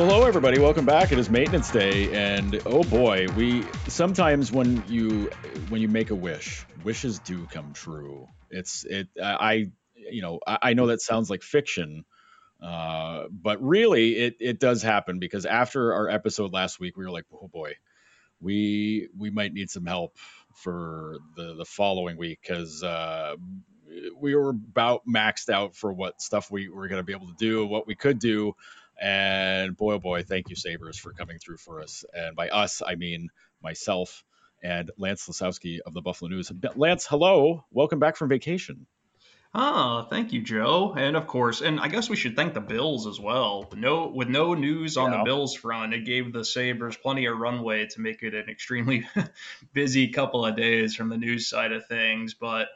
Hello everybody. Welcome back. It is maintenance day, and oh boy, we sometimes when you when you make a wish, wishes do come true. It's it. I you know I, I know that sounds like fiction, uh, but really it it does happen because after our episode last week, we were like, oh boy, we we might need some help for the the following week because uh, we were about maxed out for what stuff we were going to be able to do, what we could do. And boy, oh boy, thank you, Sabres, for coming through for us. And by us, I mean myself and Lance Lysowski of the Buffalo News. Lance, hello. Welcome back from vacation. Ah, thank you, Joe. And of course, and I guess we should thank the Bills as well. No, with no news on yeah. the Bills front, it gave the Sabres plenty of runway to make it an extremely busy couple of days from the news side of things. But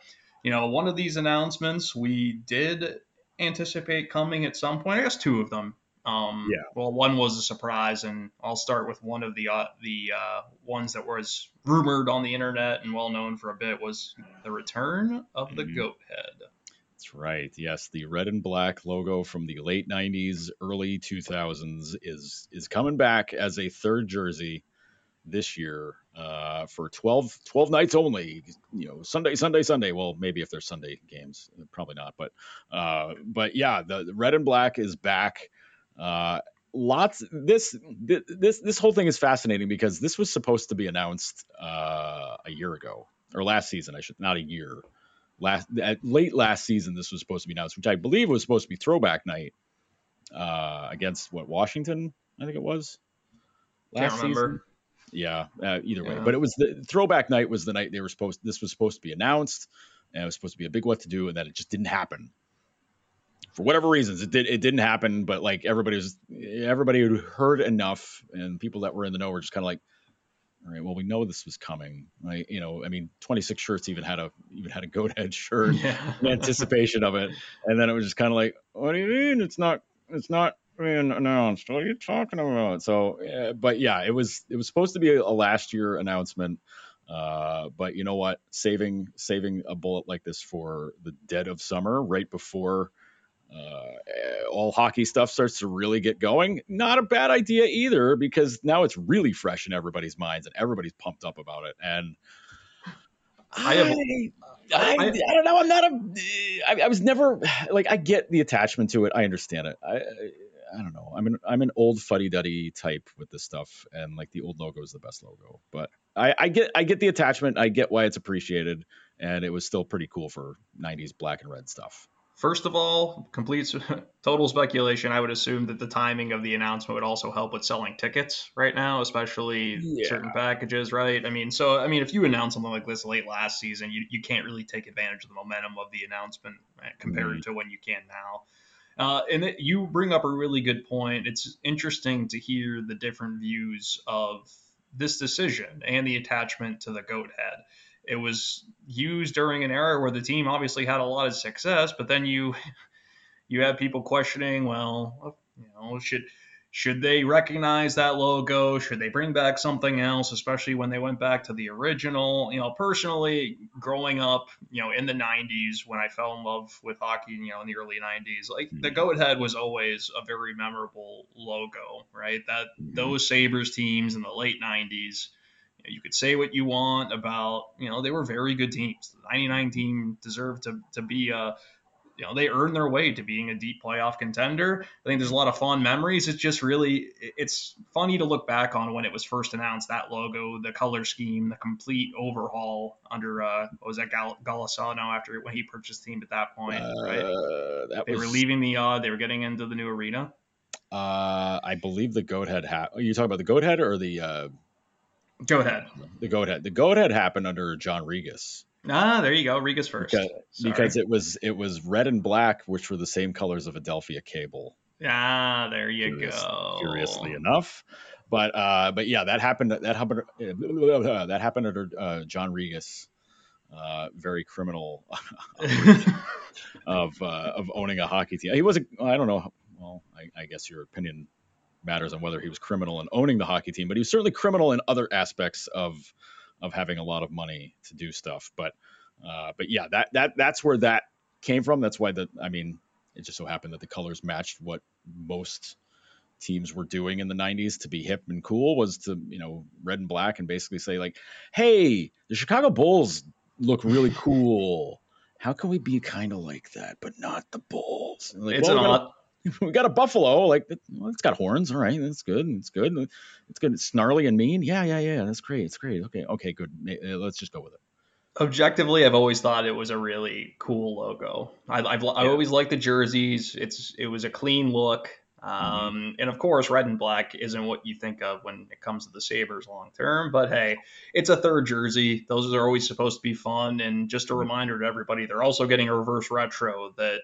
you know, one of these announcements we did anticipate coming at some point. I guess two of them. Um, yeah. Well, one was a surprise, and I'll start with one of the uh, the uh, ones that was rumored on the internet and well known for a bit was the return of the mm-hmm. goat head. That's right. Yes, the red and black logo from the late '90s, early 2000s is is coming back as a third jersey this year uh, for 12, 12 nights only. You know, Sunday, Sunday, Sunday. Well, maybe if there's Sunday games, probably not. But uh, but yeah, the, the red and black is back. Uh, lots this this this whole thing is fascinating because this was supposed to be announced uh, a year ago or last season. I should not a year. Last at late last season, this was supposed to be announced, which I believe was supposed to be throwback night uh, against what Washington. I think it was. Last Can't remember. Season. Yeah, uh, either way, yeah. but it was the throwback night was the night they were supposed. This was supposed to be announced, and it was supposed to be a big what to do, and that it just didn't happen for whatever reasons it did it didn't happen but like everybody was everybody had heard enough and people that were in the know were just kind of like all right well we know this was coming right? You know i mean 26 shirts even had a even had a goat head shirt yeah. in anticipation of it. And then it was just kind of like what do you mean it's not it's not being announced? What are you talking about? So uh, but yeah it was it was supposed to be a, a last year announcement uh, but you know what? Saving saving a bullet like this for the dead of summer right before uh, all hockey stuff starts to really get going, not a bad idea either, because now it's really fresh in everybody's minds and everybody's pumped up about it. And I, have, I, I, I, I don't know. I'm not a. I, I was never like. I get the attachment to it. I understand it. I, I don't know. I'm an I'm an old fuddy duddy type with this stuff, and like the old logo is the best logo. But I, I get I get the attachment. I get why it's appreciated, and it was still pretty cool for '90s black and red stuff. First of all, complete total speculation. I would assume that the timing of the announcement would also help with selling tickets right now, especially yeah. certain packages, right? I mean, so I mean, if you announce something like this late last season, you, you can't really take advantage of the momentum of the announcement compared mm-hmm. to when you can now. Uh, and it, you bring up a really good point. It's interesting to hear the different views of this decision and the attachment to the goat head it was used during an era where the team obviously had a lot of success, but then you you have people questioning, well, you know, should should they recognize that logo? Should they bring back something else, especially when they went back to the original? You know, personally, growing up, you know, in the 90s when I fell in love with hockey, you know, in the early 90s, like the mm-hmm. Goat Head was always a very memorable logo, right? That mm-hmm. those Sabres teams in the late 90s you could say what you want about, you know, they were very good teams. The 99 team deserved to, to be a, you know, they earned their way to being a deep playoff contender. I think there's a lot of fond memories. It's just really, it's funny to look back on when it was first announced that logo, the color scheme, the complete overhaul under, uh, what was that, Gal- Golisano after when he purchased the team at that point, uh, right? they was... were leaving the, uh, they were getting into the new arena. Uh, I believe the goat head hat. Are you talking about the goat head or the, uh, Goat head. The goat head. The goat head happened under John Rigas. Ah, there you go. Rigas first. Because, because, it was it was red and black, which were the same colors of Adelphia Cable. Ah, there you Curious, go. Curiously enough, but uh, but yeah, that happened. That happened. Uh, that happened under uh, John Rigas. Uh, very criminal of uh, of owning a hockey team. He was a. I don't know. Well, I, I guess your opinion matters on whether he was criminal in owning the hockey team, but he was certainly criminal in other aspects of of having a lot of money to do stuff. But uh, but yeah, that that that's where that came from. That's why the I mean, it just so happened that the colors matched what most teams were doing in the 90s to be hip and cool was to you know red and black and basically say like hey the chicago bulls look really cool how can we be kind of like that but not the bulls like, it's well, an odd we got a buffalo like well, it's got horns all right that's good it's good it's good it's snarly and mean yeah yeah yeah that's great it's great okay okay good let's just go with it objectively i've always thought it was a really cool logo I, have yeah. i always liked the jerseys it's it was a clean look um, mm-hmm. and of course red and black isn't what you think of when it comes to the sabres long term but hey it's a third jersey those are always supposed to be fun and just a mm-hmm. reminder to everybody they're also getting a reverse retro that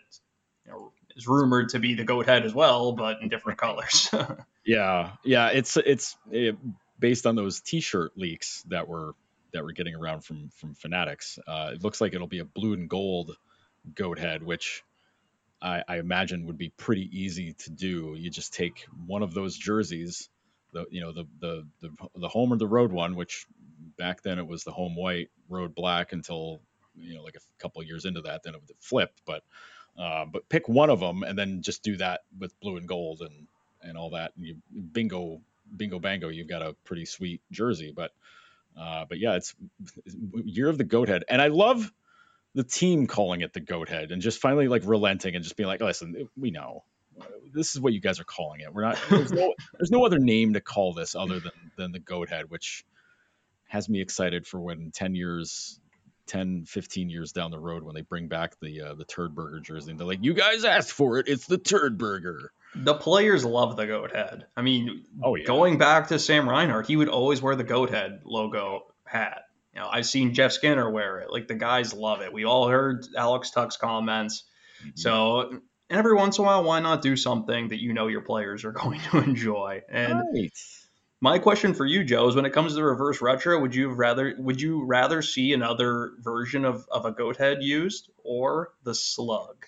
you know is rumored to be the goat head as well but in different colors yeah yeah it's it's it, based on those t-shirt leaks that were that we're getting around from from Fanatics. Uh, it looks like it'll be a blue and gold goat head, which I, I, imagine would be pretty easy to do. You just take one of those jerseys, the you know the the the, the home or the road one, which back then it was the home white, road black until you know like a couple years into that, then it flipped. But uh, but pick one of them and then just do that with blue and gold and and all that, and you bingo bingo bango, you've got a pretty sweet jersey. But uh, but yeah, it's year of the goat head, and I love the team calling it the goat head and just finally like relenting and just being like, listen, we know this is what you guys are calling it. We're not there's no there's no other name to call this other than than the goat head, which has me excited for when 10 years 10 15 years down the road when they bring back the uh, the turd burger jersey and they're like you guys asked for it it's the turd burger the players love the goat head. I mean, oh, yeah. going back to Sam Reinhart, he would always wear the goat head logo hat. You know, I've seen Jeff Skinner wear it. Like the guys love it. We all heard Alex Tuch's comments. Mm-hmm. So every once in a while, why not do something that you know your players are going to enjoy? And right. My question for you, Joe, is when it comes to the reverse retro, would you rather would you rather see another version of, of a goat head used or the slug?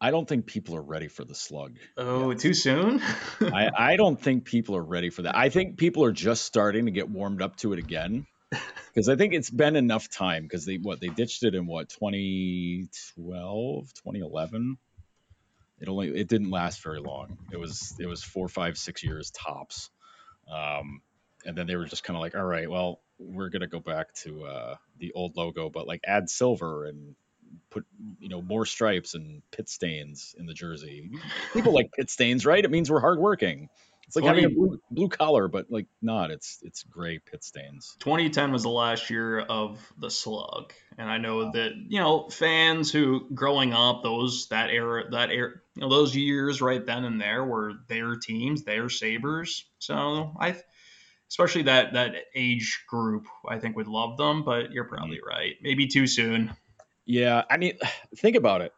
I don't think people are ready for the slug. Oh, yet. too soon? I, I don't think people are ready for that. I think people are just starting to get warmed up to it again. Because I think it's been enough time because they what they ditched it in what 2012, 2011. It only it didn't last very long. It was it was four, five, six years tops. Um, and then they were just kind of like, all right, well, we're gonna go back to uh, the old logo, but like add silver and put you know more stripes and pit stains in the jersey. People like pit stains, right? It means we're hardworking. It's like 20, having a blue, blue, collar, but like not. It's it's gray pit stains. 2010 was the last year of the slug, and I know that you know fans who growing up those that era that era you know those years right then and there were their teams, their Sabres. So I, especially that that age group, I think would love them. But you're probably mm-hmm. right. Maybe too soon. Yeah, I mean, think about it.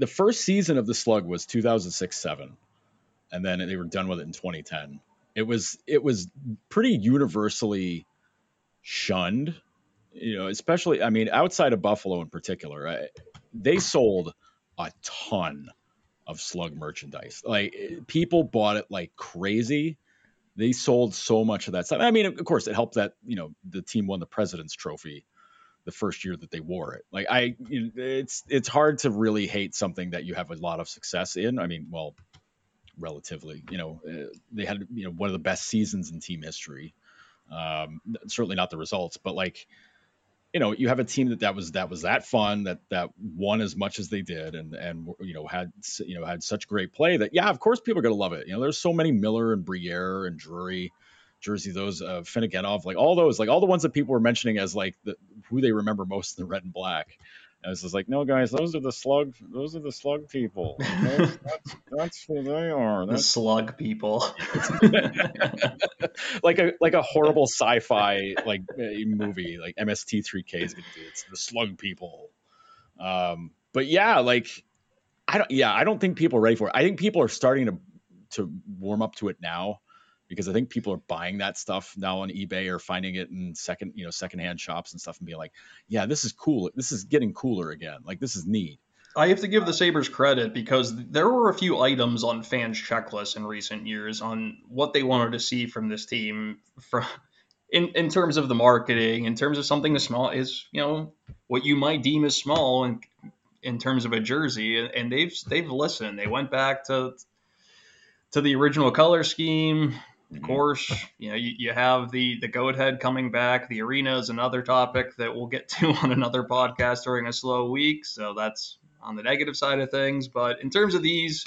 The first season of the Slug was 2006-7, and then they were done with it in 2010. It was it was pretty universally shunned, you know, especially I mean outside of Buffalo in particular. I, they sold a ton of Slug merchandise. Like people bought it like crazy. They sold so much of that stuff. I mean, of course, it helped that you know the team won the President's Trophy the first year that they wore it. Like I, it's it's hard to really hate something that you have a lot of success in. I mean, well, relatively, you know, uh, they had you know one of the best seasons in team history. Um, certainly not the results, but like, you know, you have a team that that was that was that fun that that won as much as they did, and and you know had you know had such great play that yeah, of course people are gonna love it. You know, there's so many Miller and Briere and Drury jersey, those uh, Afinogenov, like all those, like all the ones that people were mentioning as like the, who they remember most in the red and black. I was just like, no, guys, those are the slug. Those are the slug people. Those, that's, that's, who they are. That's... The slug people. like a like a horrible sci-fi like movie, like MST3K is gonna do. It's the slug people. Um, but yeah, like I don't. Yeah, I don't think people are ready for it. I think people are starting to to warm up to it now because I think people are buying that stuff now on eBay or finding it in second, you know, secondhand shops and stuff and being like, yeah, this is cool. This is getting cooler again. Like this is neat. I have to give the Sabres credit because there were a few items on fans' checklists in recent years on what they wanted to see from this team from in, in terms of the marketing, in terms of something as small as, you know, what you might deem as small in, in terms of a jersey. And they've they've listened. They went back to to the original color scheme. Of mm-hmm. course, you know you, you have the the goat head coming back. The arena is another topic that we'll get to on another podcast during a slow week. So that's on the negative side of things. But in terms of these,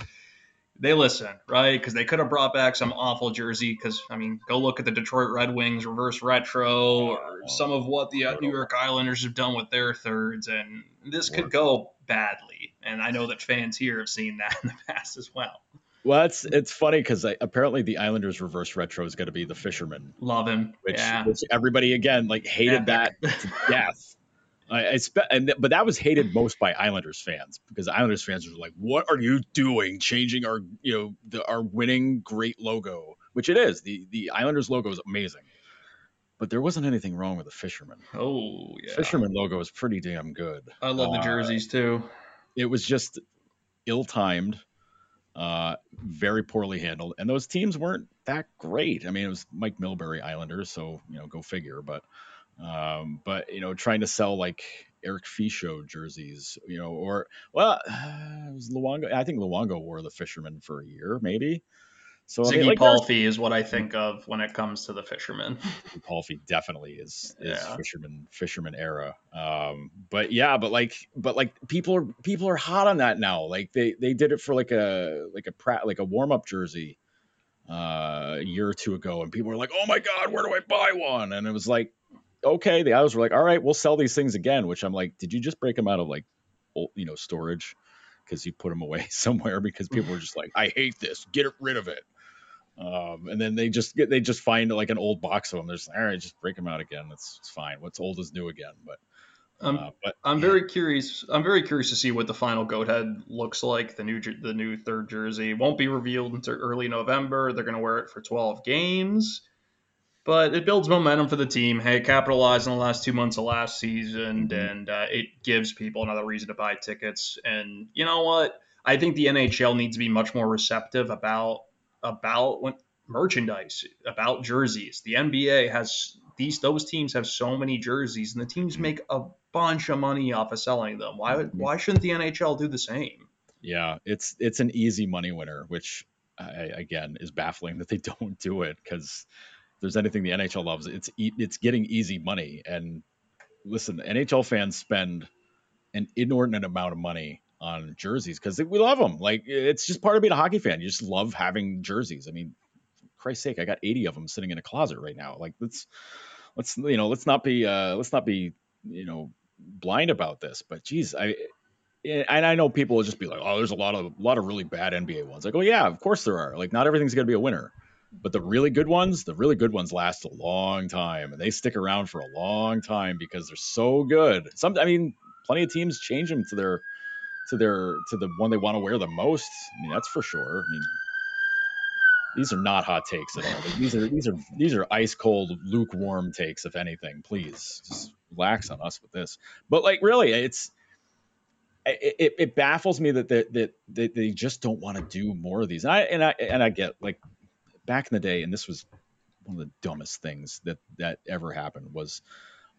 they listen, right? Because they could have brought back some awful jersey. Because I mean, go look at the Detroit Red Wings reverse retro, or some of what the New York Islanders have done with their thirds, and this could go badly. And I know that fans here have seen that in the past as well. Well, it's it's funny because apparently the Islanders reverse retro is going to be the Fisherman. Love him. Which, yeah. which everybody again like hated that to death. I, I spe- and but that was hated most by Islanders fans because Islanders fans were like, "What are you doing? Changing our you know the, our winning great logo, which it is. the The Islanders logo is amazing, but there wasn't anything wrong with the Fisherman. Oh yeah, Fisherman logo is pretty damn good. I love uh, the jerseys too. It was just ill timed uh, very poorly handled. And those teams weren't that great. I mean, it was Mike Milbury Islanders, so you know, go figure. But um, but you know, trying to sell like Eric Fichaud jerseys, you know, or well, it was Luongo. I think Luongo wore the Fisherman for a year, maybe. So Ziggy I mean, like, Palffy is what I think of when it comes to the fisherman. Palffy definitely is is yeah. fisherman fisherman era. Um, but yeah, but like but like people are people are hot on that now. Like they they did it for like a like a prat like a warm up jersey uh, a year or two ago, and people were like, "Oh my god, where do I buy one?" And it was like, okay, the others were like, "All right, we'll sell these things again." Which I'm like, did you just break them out of like, old, you know, storage? Because you put them away somewhere because people were just like, "I hate this, get rid of it." Um, and then they just get they just find like an old box of them. They're just all right, just break them out again. That's it's fine. What's old is new again. But um, uh, but I'm yeah. very curious. I'm very curious to see what the final goat head looks like. The new the new third jersey won't be revealed until early November. They're going to wear it for 12 games, but it builds momentum for the team. Hey, capitalize on the last two months of last season, mm-hmm. and uh, it gives people another reason to buy tickets. And you know what? I think the NHL needs to be much more receptive about about when, merchandise, about jerseys. The NBA has these those teams have so many jerseys, and the teams make a bunch of money off of selling them. Why mm-hmm. why shouldn't the NHL do the same? Yeah, it's it's an easy money winner, which I, again is baffling that they don't do it because there's anything the NHL loves, it's it's getting easy money. And listen, NHL fans spend an inordinate amount of money on jerseys because we love them. Like it's just part of being a hockey fan. You just love having jerseys. I mean, Christ's sake, I got 80 of them sitting in a closet right now. Like let's let's you know let's not be uh, let's not be you know blind about this. But geez, I and I know people will just be like, oh, there's a lot of a lot of really bad NBA ones. Like, oh yeah, of course there are. Like not everything's gonna be a winner. But the really good ones, the really good ones last a long time and they stick around for a long time because they're so good. Some I mean, plenty of teams change them to their to their to the one they want to wear the most. I mean, that's for sure. I mean, these are not hot takes at all. These are these are these are ice cold, lukewarm takes. If anything, please just relax on us with this. But like, really, it's it, it baffles me that that that, that they just don't want to do more of these. And I and I and I get like back in the day, and this was one of the dumbest things that that ever happened was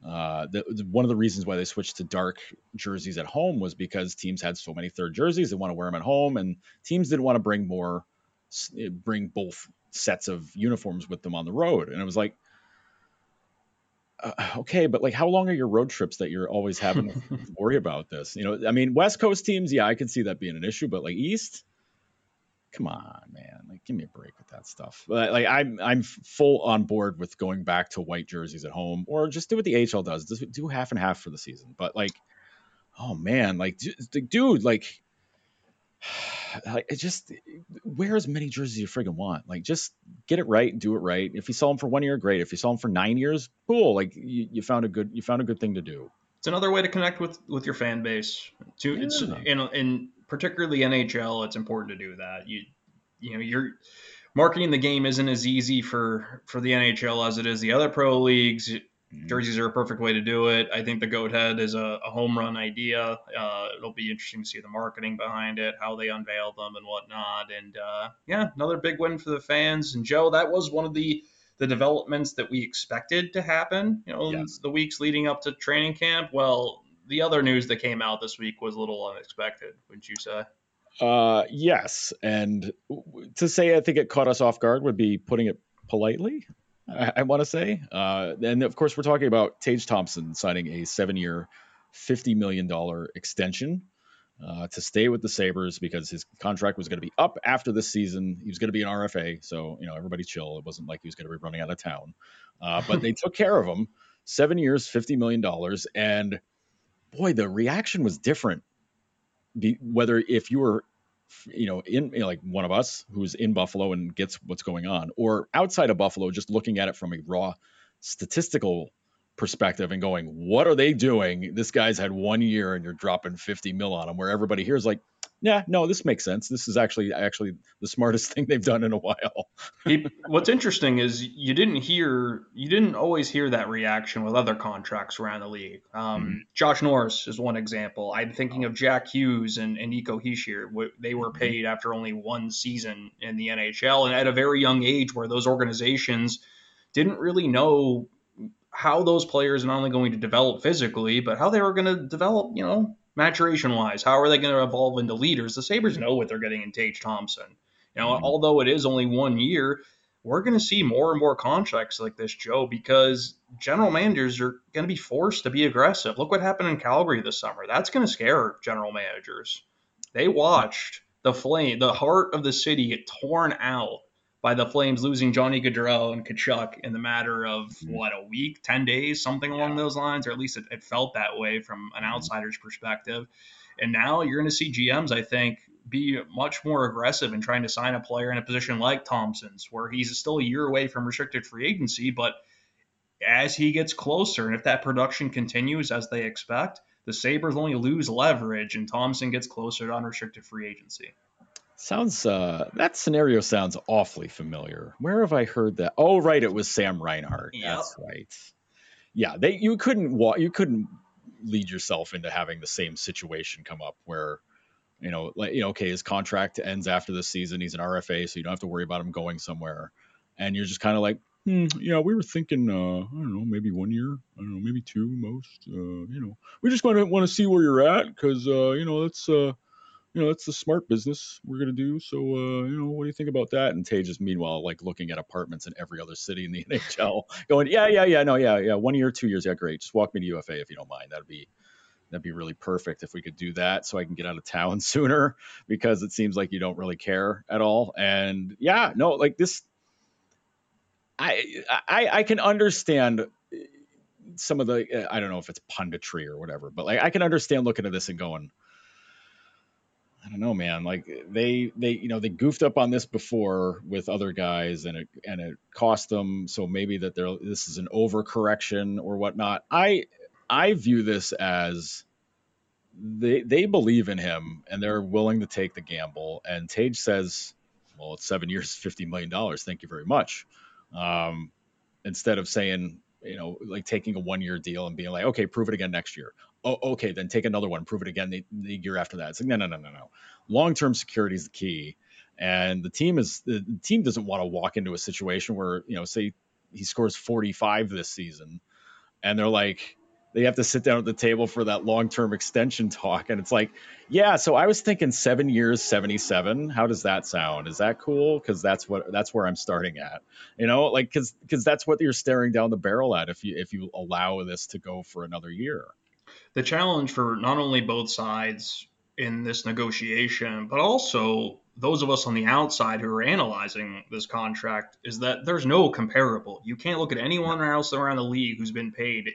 uh, the, one of the reasons why they switched to dark jerseys at home was because teams had so many third jerseys they want to wear them at home, and teams didn't want to bring more, eh, bring both sets of uniforms with them on the road. And it was like, uh, okay, but like, how long are your road trips that you're always having to worry about this? You know, I mean, West Coast teams, yeah, I can see that being an issue, but like East, come on, man. Like, give me a break with that stuff. Like, I'm I'm full on board with going back to white jerseys at home, or just do what the HL does. Just do half and half for the season. But like, oh man, like, dude, like, like it just wear as many jerseys you friggin' want. Like, just get it right do it right. If you sell them for one year, great. If you sell them for nine years, cool. Like, you, you found a good you found a good thing to do. It's another way to connect with with your fan base. To yeah. it's in in particularly NHL, it's important to do that. You you know, you're marketing the game isn't as easy for for the NHL as it is the other pro leagues. Mm-hmm. Jerseys are a perfect way to do it. I think the goat head is a, a home run idea. Uh, it'll be interesting to see the marketing behind it, how they unveil them, and whatnot. And uh, yeah, another big win for the fans. And Joe, that was one of the the developments that we expected to happen. You know, yes. the weeks leading up to training camp. Well, the other news that came out this week was a little unexpected, wouldn't you say? Uh, yes, and to say I think it caught us off guard would be putting it politely. I, I want to say, uh, and of course we're talking about Tage Thompson signing a seven-year, fifty million dollar extension uh, to stay with the Sabres because his contract was going to be up after this season. He was going to be an RFA, so you know everybody chill. It wasn't like he was going to be running out of town, uh, but they took care of him. Seven years, fifty million dollars, and boy, the reaction was different. Be, whether if you were you know in you know, like one of us who's in buffalo and gets what's going on or outside of buffalo just looking at it from a raw statistical perspective and going what are they doing this guy's had one year and you're dropping 50 mil on him where everybody here is like yeah, no, this makes sense. This is actually actually the smartest thing they've done in a while. he, what's interesting is you didn't hear you didn't always hear that reaction with other contracts around the league. Um, mm-hmm. Josh Norris is one example. I'm thinking of Jack Hughes and, and Nico Hischier. They were mm-hmm. paid after only one season in the NHL and at a very young age, where those organizations didn't really know how those players are not only going to develop physically, but how they were going to develop, you know, maturation wise? How are they going to evolve into leaders? The Sabres know what they're getting in Tage Thompson. You know, mm-hmm. although it is only one year, we're going to see more and more contracts like this, Joe, because general managers are going to be forced to be aggressive. Look what happened in Calgary this summer. That's going to scare general managers. They watched the flame, the heart of the city get torn out by the Flames losing Johnny Gaudreau and Tkachuk in the matter of mm-hmm. what a week, ten days, something along yeah. those lines, or at least it, it, felt that way from an mm-hmm. outsider's perspective. And now you're going to see GMs, I think, be much more aggressive in trying to sign a player in a position like Thompson's, where he's still a year away from restricted free agency, but as he gets closer, and if that production continues as they expect, the Sabres only lose leverage, and Thompson gets closer to unrestricted free agency. Sounds uh that scenario sounds awfully familiar. Where have I heard that? Oh, right, it was Sam Reinhart. Yep. That's right. Yeah, they you couldn't walk you couldn't lead yourself into having the same situation come up where you know like you know okay his contract ends after this season he's an RFA so you don't have to worry about him going somewhere and you're just kind of like hmm, yeah we were thinking uh I don't know maybe one year I don't know maybe two most uh you know we just want to want to see where you're at because uh you know that's uh you know, it's the smart business we're going to do. So, uh, you know, what do you think about that? And Tage is meanwhile like looking at apartments in every other city in the NHL, going, yeah, yeah, yeah, no, yeah, yeah, one year, two years, yeah, great. Just walk me to UFA if you don't mind. That'd be that'd be really perfect if we could do that, so I can get out of town sooner because it seems like you don't really care at all. And yeah, no, like this, I I, I can understand some of the I don't know if it's punditry or whatever, but like I can understand looking at this and going I don't know, man. Like they they you know they goofed up on this before with other guys, and it and it cost them. So maybe that they're this is an overcorrection or whatnot. I I view this as they they believe in him and they're willing to take the gamble. And Tage says, "Well, it's seven years, fifty million dollars. Thank you very much." Um, instead of saying, you know, like taking a one year deal and being like, okay, prove it again next year oh, okay, then take another one, prove it again the, the year after that. It's like, no, no, no, no, no. Long term security is the key. And the team is the team doesn't want to walk into a situation where, you know, say he scores 45 this season and they're like, they have to sit down at the table for that long term extension talk. And it's like, yeah, so I was thinking seven years, 77. How does that sound? Is that cool? Cause that's what, that's where I'm starting at, you know, like, cause, cause that's what you're staring down the barrel at if you, if you allow this to go for another year the challenge for not only both sides in this negotiation, but also those of us on the outside who are analyzing this contract is that there's no comparable. You can't look at anyone else around the league who's been paid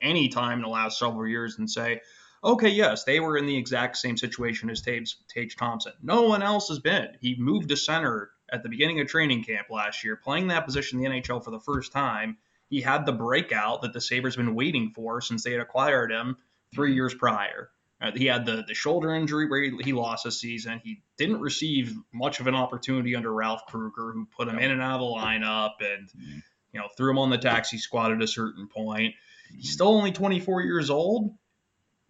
any time in the last several years and say, okay, yes, they were in the exact same situation as Tage Thompson. No one else has been. He moved to center at the beginning of training camp last year, playing that position in the NHL for the first time. He had the breakout that the Sabres have been waiting for since they had acquired him three years prior. Uh, he had the, the shoulder injury where he, he, lost a season. He didn't receive much of an opportunity under Ralph Krueger, who put him in and out of the lineup and mm-hmm. you know threw him on the taxi squad at a certain point. He's mm-hmm. still only 24 years old,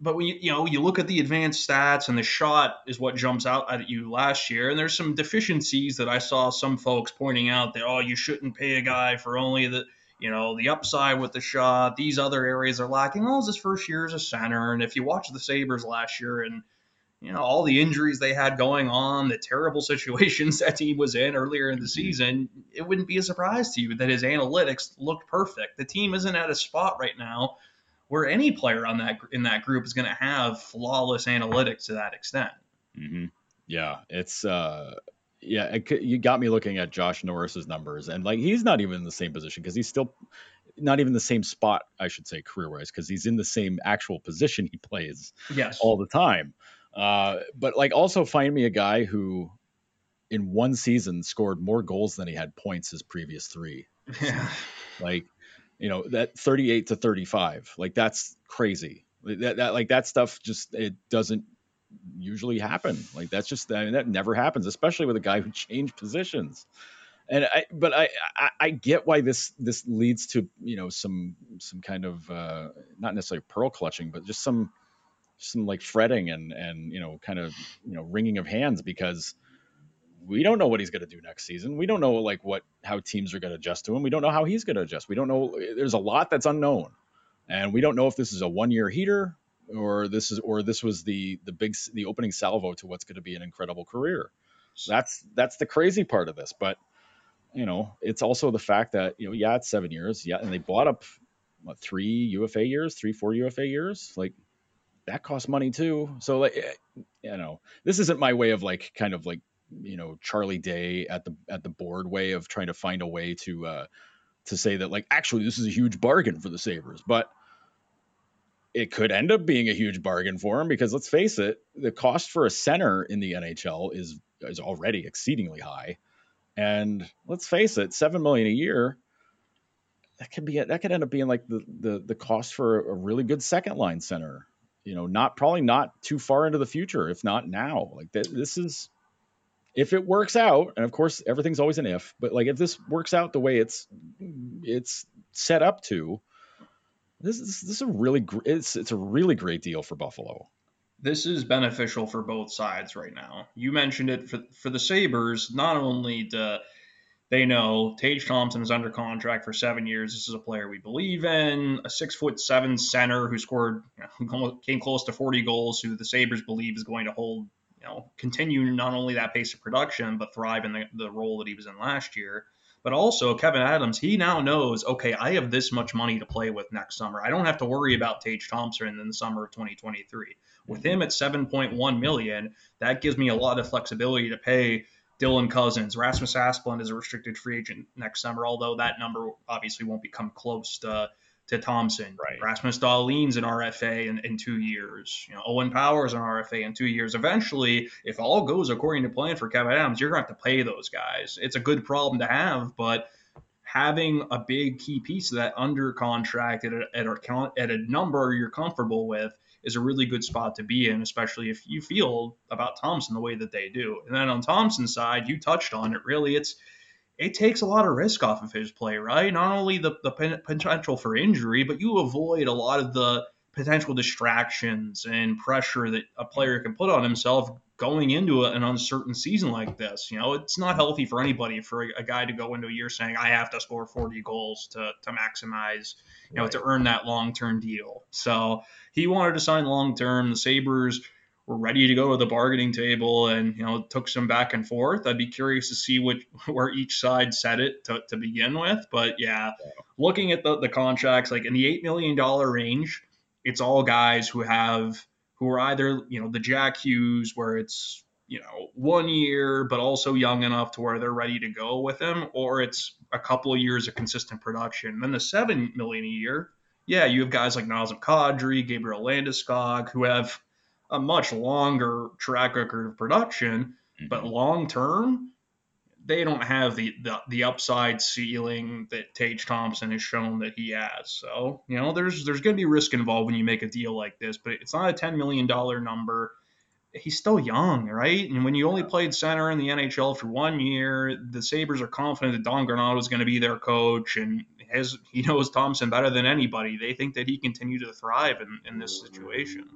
but when you, you know you look at the advanced stats and the shot is what jumps out at you last year, and there's some deficiencies that I saw some folks pointing out that oh you shouldn't pay a guy for only the you know, the upside with the shot, these other areas are lacking. Well, his first year as a center. And if you watch the Sabres last year and you know, all the injuries they had going on, the terrible situations that team was in earlier in the mm-hmm. season, it wouldn't be a surprise to you that his analytics looked perfect. The team isn't at a spot right now where any player on that in that group is going to have flawless analytics to that extent. Mm-hmm. Yeah, it's uh, yeah, it, you got me looking at Josh Norris's numbers, and like he's not even in the same position because he's still not even the same spot, I should say, career wise, because he's in the same actual position he plays yes. all the time. Uh, but like also find me a guy who in one season scored more goals than he had points his previous three. Yeah. like, you know, that 38 to 35, like that's crazy. That, that like that stuff just it doesn't usually happen. Like that's just I mean, that never happens, especially with a guy who changed positions. And I, but I, I, I get why this this leads to you know some some kind of uh, not necessarily pearl clutching, but just some some like fretting and and you know kind of you know wringing of hands because we don't know what he's going to do next season. We don't know like what how teams are going to adjust to him. We don't know how he's going to adjust. We don't know. There's a lot that's unknown, and we don't know if this is a one year heater or this is or this was the the big the opening salvo to what's going to be an incredible career. That's that's the crazy part of this, but you know it's also the fact that you know yeah it's seven years yeah and they bought up what three UFA years three four UFA years like that costs money too. So like, eh, you know, this isn't my way of like kind of like you know Charlie Day at the at the board way of trying to find a way to uh to say that like actually this is a huge bargain for the Sabres, but it could end up being a huge bargain for him because let's face it, the cost for a center in the NHL is is already exceedingly high. And let's face it, seven million a year, that could be that could end up being like the the the cost for a really good second line center you know, not probably not too far into the future, if not now. Like th- this is, if it works out, and of course everything's always an if, but like if this works out the way it's it's set up to, this is this is a really gr- it's it's a really great deal for Buffalo. This is beneficial for both sides right now. You mentioned it for for the Sabres, not only do they know Tage Thompson is under contract for seven years. This is a player we believe in, a six foot seven center who scored, you know, came close to 40 goals, who the Sabres believe is going to hold, you know, continue not only that pace of production, but thrive in the, the role that he was in last year. But also, Kevyn Adams, he now knows, okay, I have this much money to play with next summer. I don't have to worry about Tage Thompson in the summer of 2023. With him at 7.1 million, that gives me a lot of flexibility to pay Dylan Cozens. Rasmus Asplund is a restricted free agent next summer, although that number obviously won't become close to, to Thompson. Right. Rasmus Dahlin's an RFA in, in two years. You know, Owen Power's an RFA in two years. Eventually, if all goes according to plan for Kevyn Adams, you're going to have to pay those guys. It's a good problem to have, but having a big key piece of that under contract at a, at a, at a number you're comfortable with is a really good spot to be in, especially if you feel about Thompson the way that they do. And then on Thompson's side, you touched on it. Really, it's it takes a lot of risk off of his play, right? Not only the, the potential for injury, but you avoid a lot of the potential distractions and pressure that a player can put on himself going into an uncertain season like this. You know, it's not healthy for anybody for a, a, guy to go into a year saying, I have to score 40 goals to, to maximize, you know, right. to earn that long term deal. So he wanted to sign long term. The Sabres were ready to go to the bargaining table and, you know, took some back and forth. I'd be curious to see what, where each side set it to, to begin with. But yeah, looking at the, the contracts, like in the $8 million range, it's all guys who have who are either you know the Jack Hughes where it's you know one year but also young enough to where they're ready to go with him, or it's a couple of years of consistent production. then the seven million a year, yeah, you have guys like Nazem Kadri, Gabriel Landeskog, who have a much longer track record of production, mm-hmm. but long term, they don't have the, the, the upside ceiling that Tage Thompson has shown that he has. So you know, there's there's going to be risk involved when you make a deal like this, but it's not a ten million dollar number. He's still young, right? And when you only played center in the NHL for one year, the Sabres are confident that Don Granato is going to be their coach, and has he knows Thompson better than anybody. They think that he continue to thrive in, in this situation.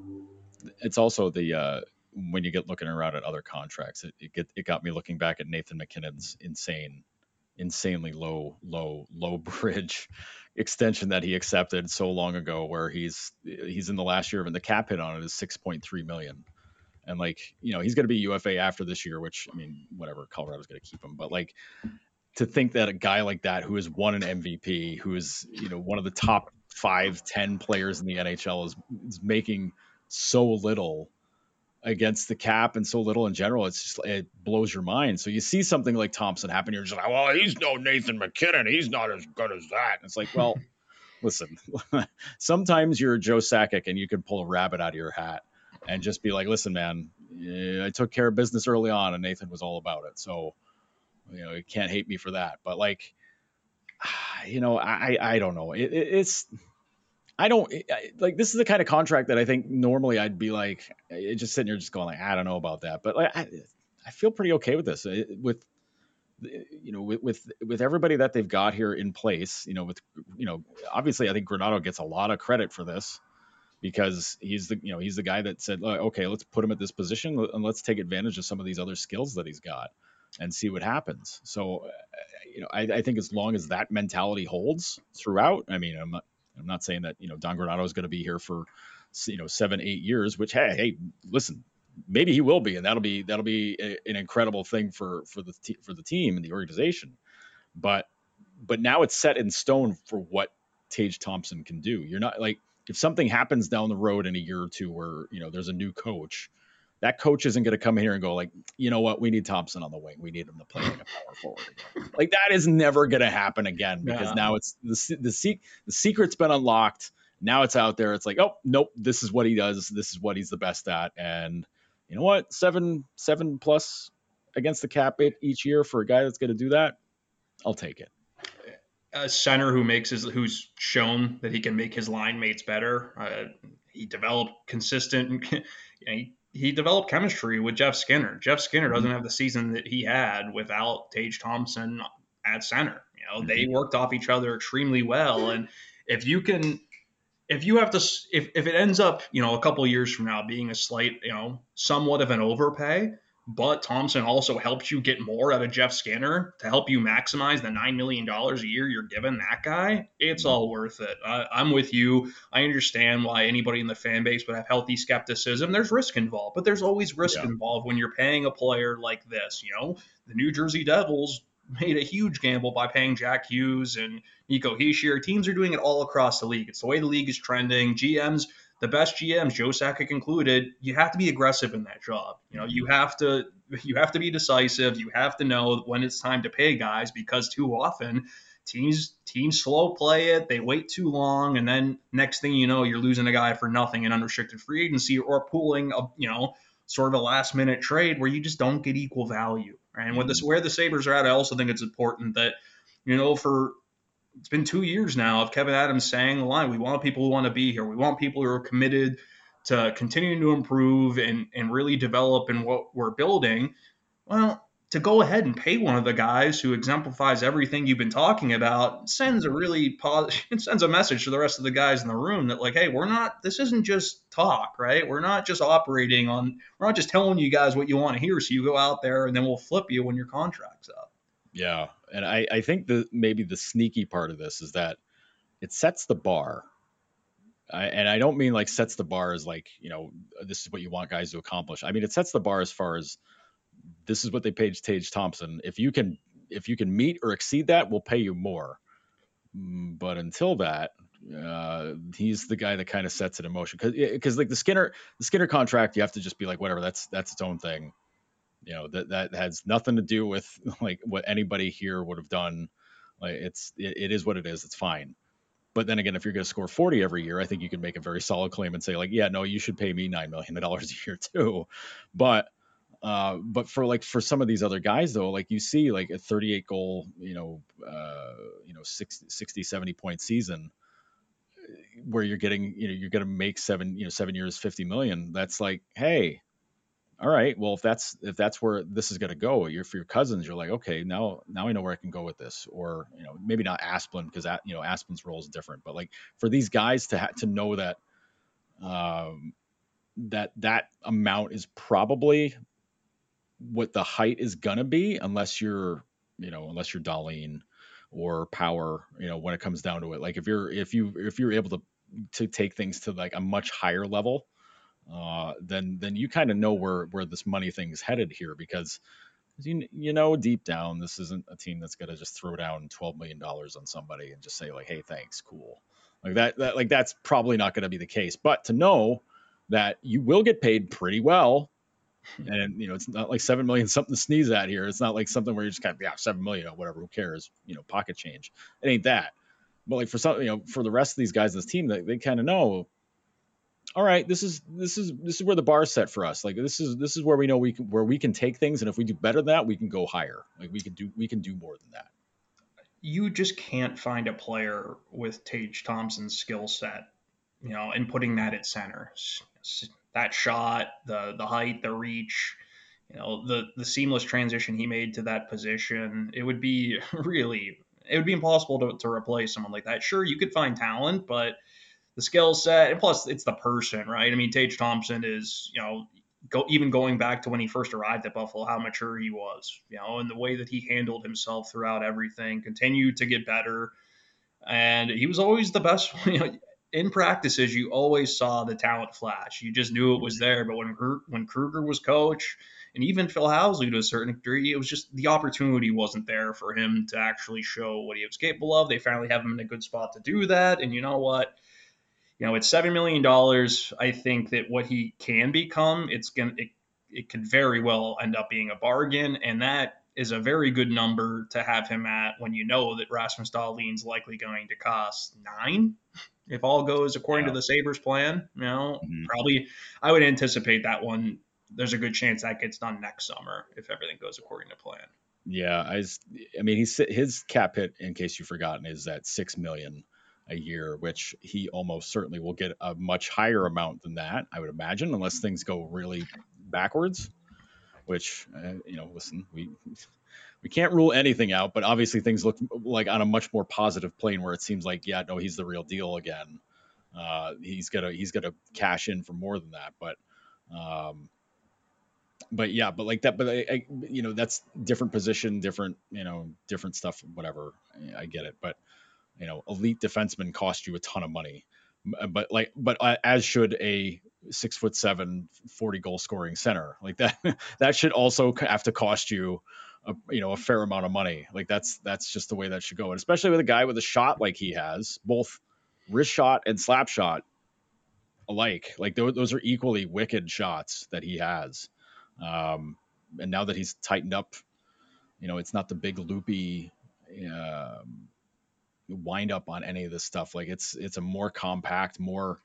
It's also the uh, when you get looking around at other contracts, it, it get it got me looking back at Nathan MacKinnon's insane, insanely low, low, low bridge extension that he accepted so long ago, where he's he's in the last year of and the cap hit on it is six point three million. And like, you know, he's going to be UFA after this year, which I mean, whatever, Colorado's going to keep him. But like, to think that a guy like that who has won an MVP, who is you know one of the top five, ten players in the NHL, is, is making so little against the cap and so little in general, it's just it blows your mind. So you see something like Thompson happen, you're just like, well, he's no Nathan MacKinnon. he's not as good as that. And it's like, well, listen, sometimes you're Joe Sakic and you can pull a rabbit out of your hat and just be like, listen, man, I took care of business early on, and Nathan was all about it. So you know, you can't hate me for that. But like, you know, I I don't know. It, it, it's I don't like this is the kind of contract that I think normally I'd be like eh, just sitting here just going like I don't know about that, but like I, I feel pretty okay with this eh, with eh, you know with, with with everybody that they've got here in place. You know, with you know obviously I think Granato gets a lot of credit for this because he's the you know he's the guy that said okay let's put him at this position and let's take advantage of some of these other skills that he's got and see what happens. So, you know, I, I, think as long as that mentality holds throughout, I mean, I'm not, I'm not saying that you know Don Granato is going to be here for you know seven, eight years. Which hey, hey, listen, maybe he will be, and that'll be that'll be a, an incredible thing for for the for the team and the organization. But but now it's set in stone for what Tage Thompson can do. You're not like if something happens down the road in a year or two where you know there's a new coach that coach isn't going to come here and go like, you know what, we need Thompson on the wing. We need him to play like a power forward. Again. Like that is never going to happen again because yeah. now it's the the, the secret's been unlocked. Now it's out there. It's like, oh nope, this is what he does. This is what he's the best at. And you know what, seven seven plus against the cap it each year for a guy that's going to do that, I'll take it. A center who makes his who's shown that he can make his line mates better. Uh, he developed consistent. You know, he he developed chemistry with Jeff Skinner. Jeff Skinner doesn't have the season that he had without Tage Thompson at center. You know, they mm-hmm. worked off each other extremely well. And if you can, if you have to, if, if it ends up, you know, a couple years from now being a slight, you know, somewhat of an overpay, but Thompson also helps you get more out of Jeff Skinner to help you maximize the $9 million a year you're giving that guy. It's mm-hmm. all worth it. I, I'm with you. I understand why anybody in the fan base would have healthy skepticism. There's risk involved, but there's always risk yeah. involved when you're paying a player like this. You know, the New Jersey Devils made a huge gamble by paying Jack Hughes and Nico Hischier. Teams are doing it all across the league. It's the way the league is trending. GMs the best GMs, Joe Sakic included, you have to be aggressive in that job. You know, you mm-hmm. have to you have to be decisive. You have to know when it's time to pay guys because too often teams teams slow play it. They wait too long, and then next thing you know, you're losing a guy for nothing in unrestricted free agency or pulling a you know sort of a last minute trade where you just don't get equal value. Right? And with this mm-hmm. where the Sabres are at, I also think it's important that you know for it's been two years now of Kevyn Adams saying the line, we want people who want to be here. We want people who are committed to continuing to improve and, and really develop in what we're building. Well, to go ahead and pay one of the guys who exemplifies everything you've been talking about sends a really positive, it sends a message to the rest of the guys in the room that like, hey, we're not, this isn't just talk, right? We're not just operating on, we're not just telling you guys what you want to hear. So you go out there and then we'll flip you when your contract's up. Yeah, and I I think the maybe the sneaky part of this is that it sets the bar. I, and I don't mean like sets the bar as like you know this is what you want guys to accomplish. I mean it sets the bar as far as this is what they paid Tage Thompson. If you can if you can meet or exceed that, we'll pay you more. Mm, but until that, uh, he's the guy that kind of sets it in motion because because like the Skinner the Skinner contract, you have to just be like whatever. That's that's its own thing you know that that has nothing to do with like what anybody here would have done. Like it's it, it is what it is. It's fine. But then again if you're going to score 40 every year i think you can make a very solid claim and say like yeah no you should pay me $9 million a year too. But uh, but for like for some of these other guys though like you see like a 38 goal you know uh, you know 60, 60 70 point season where you're getting you know you're going to make seven you know seven years 50 million that's like hey all right well if that's if that's where this is going to go you're for your Cozens you're like okay now now i know where i can go with this. Or you know maybe not asplund because you know asplund's role is different but like for these guys to ha- to know that um that that amount is probably what the height is gonna be unless you're you know unless you're Dahlin or power you know when it comes down to it. Like if you're if you if you're able to to take things to like a much higher level uh, then then you kind of know where where this money thing is headed here because you, you know deep down this isn't a team that's going to just throw down 12 million dollars on somebody and just say like hey thanks cool. Like that, that like that's probably not going to be the case but to know that you will get paid pretty well and you know it's not like seven million something to sneeze at here. It's not like something where you just kind of yeah seven million or whatever who cares? You know pocket change. It ain't that. But like for some you know for the rest of these guys in this team they, they kind of know all right this is this is this is where the bar's set for us. Like this is this is where we know we can where we can take things and if we do better than that we can go higher. Like we can do we can do more than that. You just can't find a player with Tage Thompson's skill set you know and putting that at center. That shot, the the height, the reach, you know, the the seamless transition he made to that position, it would be really it would be impossible to, to replace someone like that. Sure, you could find talent, but the skill set and plus it's the person, right? I mean, Tage Thompson is, you know, go, even going back to when he first arrived at Buffalo, how mature he was, you know, and the way that he handled himself throughout everything, continued to get better. And he was always the best. You know, in practices, you always saw the talent flash. You just knew it was there. But when when Krueger was coach, and even Phil Housley to a certain degree, it was just the opportunity wasn't there for him to actually show what he was capable of. They finally have him in a good spot to do that. And you know what? You know, it's seven million dollars. I think that what he can become, it's gonna it, it could very well end up being a bargain, and that is a very good number to have him at when you know that Rasmus Dahlin's likely going to cost nine if all goes according yeah. to the Sabres plan, you know, mm-hmm. probably I would anticipate that one. There's a good chance that gets done next summer if everything goes according to plan. Yeah, I, I mean, he's his cap hit, in case you've forgotten, is at six million a year, which he almost certainly will get a much higher amount than that, I would imagine, unless things go really backwards. Which, uh, you know, listen, we we can't rule anything out, but obviously things look like on a much more positive plane where it seems like, yeah, no, he's the real deal again. Uh, he's gonna he's gonna cash in for more than that, but um, but yeah, but like that, but I, I, you know that's different position, different you know different stuff, whatever. I get it, but you know, elite defensemen cost you a ton of money, but like, but uh, as should a six foot seven, 40 goal scoring center like that. that should also have to cost you a, you know a fair amount of money. Like that's that's just the way that should go, and especially with a guy with a shot like he has, both wrist shot and slap shot alike. Like those, those are equally wicked shots that he has. Um, and now that he's tightened up, you know, it's not the big loopy um, wind up on any of this stuff. Like it's it's a more compact, more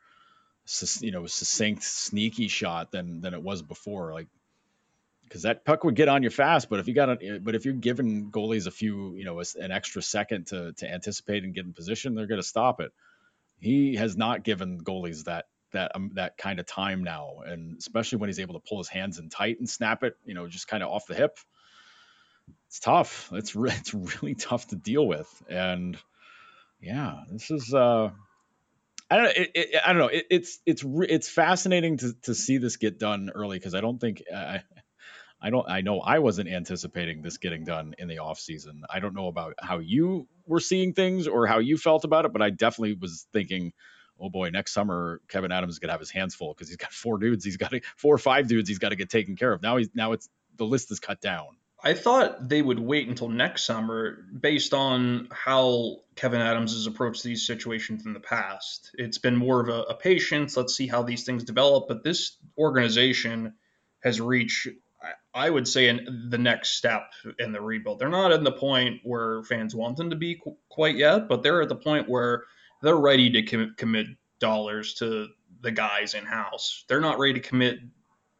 you know succinct, sneaky shot than than it was before. Like because that puck would get on you fast. But if you got, a, but if you're giving goalies a few, you know, an extra second to to anticipate and get in position, they're going to stop it. He has not given goalies that that um, that kind of time now, and especially when he's able to pull his hands in tight and snap it, you know, just kind of off the hip. It's tough. It's re- it's really tough to deal with, and yeah, this is. uh I don't. It, it, I don't know. It, it's it's it's fascinating to, to see this get done early because I don't think I, I don't I know I wasn't anticipating this getting done in the off season. I don't know about how you were seeing things or how you felt about it, but I definitely was thinking, oh boy, next summer Kevyn Adams is gonna have his hands full because he's got four dudes, he's got to, four or five dudes he's got to get taken care of. Now he's now it's the list is cut down. I thought they would wait until next summer based on how Kevyn Adams has approached these situations in the past. It's been more of a, a patience. Let's see how these things develop. But this organization has reached I would say in the next step in the rebuild. They're not in the point where fans want them to be qu- quite yet, but they're at the point where they're ready to com- commit dollars to the guys in house. They're not ready to commit,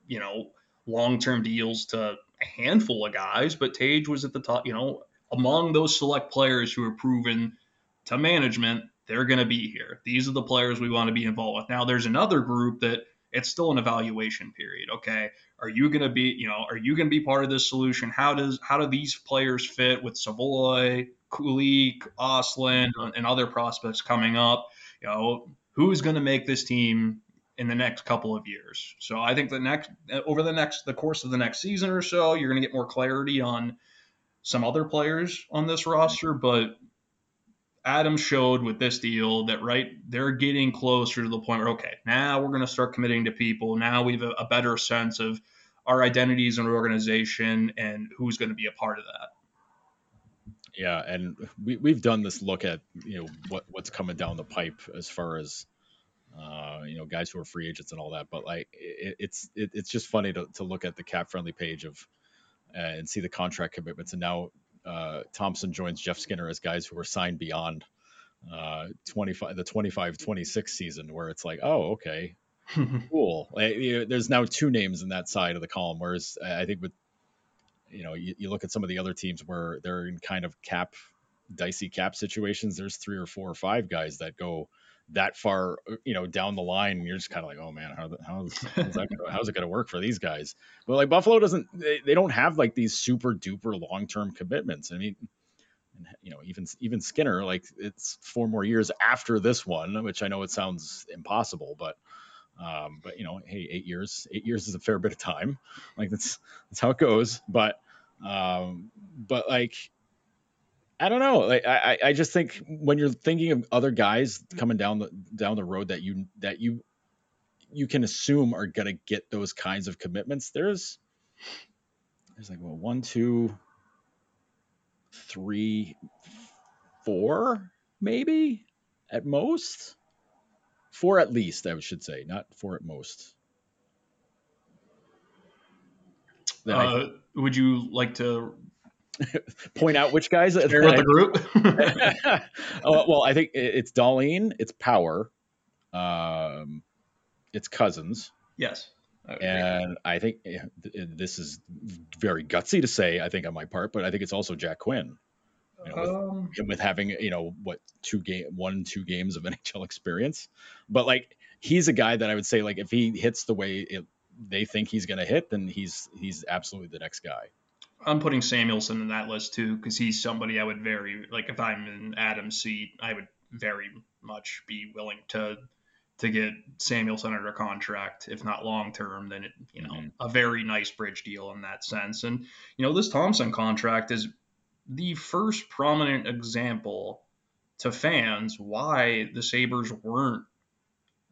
you know, long term deals to a handful of guys, but Tage was at the top, you know, among those select players who are proven to management, they're going to be here. These are the players we want to be involved with. Now, there's another group that it's still an evaluation period. Okay, are you going to be, you know, are you going to be part of this solution? How does how do these players fit with Savoie, Kulich, Ostlund, and other prospects coming up? You know, who's going to make this team in the next couple of years? So I think the next over the next the course of the next season or so, you're going to get more clarity on some other players on this roster, but Adam showed with this deal that right they're getting closer to the point where okay now we're going to start committing to people now we have a, a better sense of our identities and organization and who's going to be a part of that yeah and we, we've done this look at you know what what's coming down the pipe as far as uh, you know guys who are free agents and all that but like it, it's it, it's just funny to, to look at the cap friendly page of uh, and see the contract commitments. And now uh, Thompson joins Jeff Skinner as guys who were signed beyond uh, 25 the 25 26 season where it's like oh okay. Cool. Like, you know, there's now two names in that side of the column whereas i think with you know you, you look at some of the other teams where they're in kind of cap dicey cap situations there's three or four or five guys that go that far you know down the line you're just kind of like oh man how, how's, how's, gonna, how's it going to work for these guys but like buffalo doesn't they, they don't have like these super duper long-term commitments i mean and, you know even even skinner like it's four more years after this one which i know it sounds impossible but um, but you know, hey, eight years, eight years is a fair bit of time. Like that's that's how it goes. But um, but like I don't know. Like I I just think when you're thinking of other guys coming down the down the road that you that you you can assume are gonna get those kinds of commitments. There's there's like well one two three four maybe at most Four at least, I should say, not four at most. Uh, would you like to point out which guys? Share with the group. oh, well, I think it's Dahlin, it's Power, um, it's Cozens. Yes. and I think this is very gutsy to say, I think on my part, but I think it's also Jack Quinn. You know, with, um, with, having you know what two game one two games of NHL experience, but like he's a guy that I would say like if he hits the way it, they think he's going to hit, then he's he's absolutely the next guy. I'm putting Samuelsson in that list too because he's somebody I would very like if I'm in Adam's seat, I would very much be willing to to get Samuelsson under a contract, if not long term, then it you know mm-hmm. a very nice bridge deal in that sense. And you know this Thompson contract is the first prominent example to fans why the Sabres weren't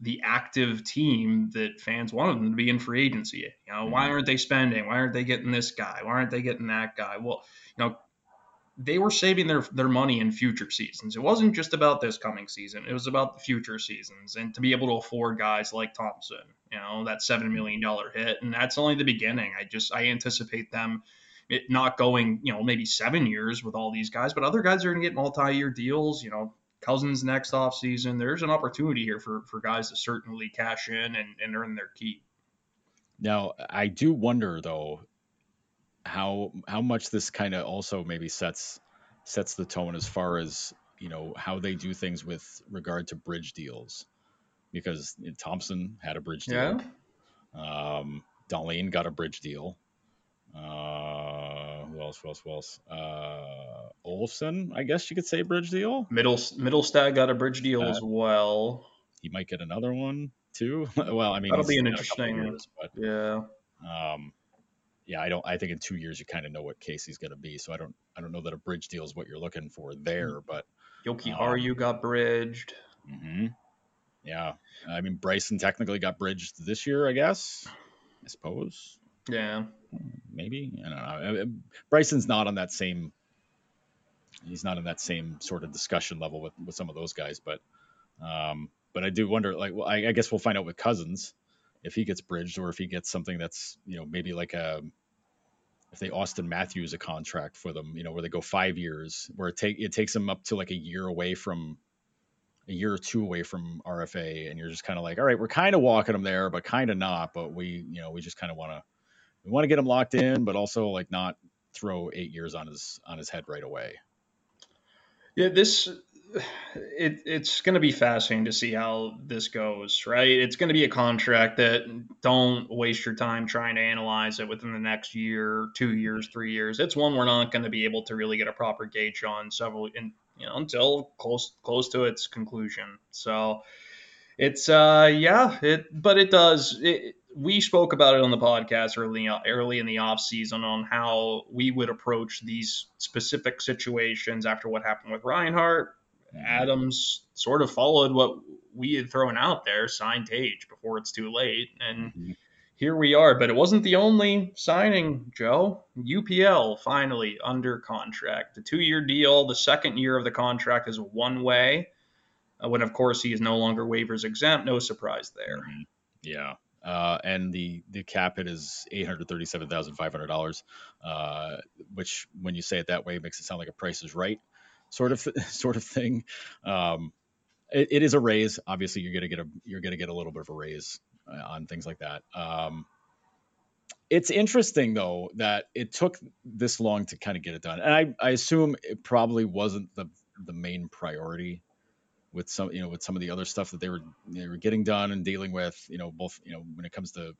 the active team that fans wanted them to be in free agency. You know, why mm-hmm. aren't they spending? Why aren't they getting this guy? Why aren't they getting that guy? Well, you know, they were saving their their money in future seasons. It wasn't just about this coming season. It was about the future seasons and to be able to afford guys like Thompson, you know, that 7 million dollar hit and that's only the beginning. I just I anticipate them it not going, you know, maybe seven years with all these guys, but other guys are going to get multi-year deals. You know, Cozens next off season. There's an opportunity here for for guys to certainly cash in and, and earn their keep. Now, I do wonder though how how much this kind of also maybe sets sets the tone as far as you know how they do things with regard to bridge deals because Thompson had a bridge deal. Yeah. Um, Dahlin got a bridge deal. Uh, who else? Who else? Who else? Uh, Olofsson, I guess you could say bridge deal. Middle Mittelstadt got a bridge deal uh, as well. He might get another one too. well, I mean, that'll be an interesting. Years, but, yeah. Um, yeah, I don't. I think in two years you kind of know what Casey's going to be. So I don't. I don't know that a bridge deal is what you're looking for there. But Jokiharju um, got bridged. Mm-hmm. Yeah, I mean Bryson technically got bridged this year, I guess. I suppose. Yeah. Maybe I don't know. Bryson's not on that same. He's not in that same sort of discussion level with, with some of those guys, but um, but I do wonder. Like, well, I, I guess we'll find out with Cozens if he gets bridged or if he gets something that's you know maybe like a if they Auston Matthews a contract for them, you know, where they go five years, where it take it takes them up to like a year away from a year or two away from RFA, and you're just kind of like, all right, we're kind of walking them there, but kind of not. But we, you know, we just kind of want to we want to get him locked in, but also like not throw eight years on his on his head right away. Yeah, this it, it's going to be fascinating to see how this goes, right? It's going to be a contract that don't waste your time trying to analyze it within the next year, two years, three years. It's one we're not going to be able to really get a proper gauge on several, in, you know, until close close to its conclusion. So it's uh yeah, it but it does it, we spoke about it on the podcast early early in the off season on how we would approach these specific situations after what happened with Reinhart. Adams sort of followed what we had thrown out there, signed Tage before it's too late, and mm-hmm. here we are. But it wasn't the only signing, Joe. UPL finally under contract, the two-year deal. The second year of the contract is one way. Uh, when of course he is no longer waivers exempt. No surprise there. Mm-hmm. Yeah. Uh, and the the cap hit is eight hundred thirty seven thousand five hundred dollars, uh, which when you say it that way makes it sound like a Price is Right sort of sort of thing. Um, it, it is a raise. Obviously, you're gonna get a you're gonna get a little bit of a raise uh, on things like that. Um, it's interesting though that it took this long to kind of get it done, and I, I assume it probably wasn't the the main priority with some you know with some of the other stuff that they were they were getting done and dealing with. You know, both you know when it comes to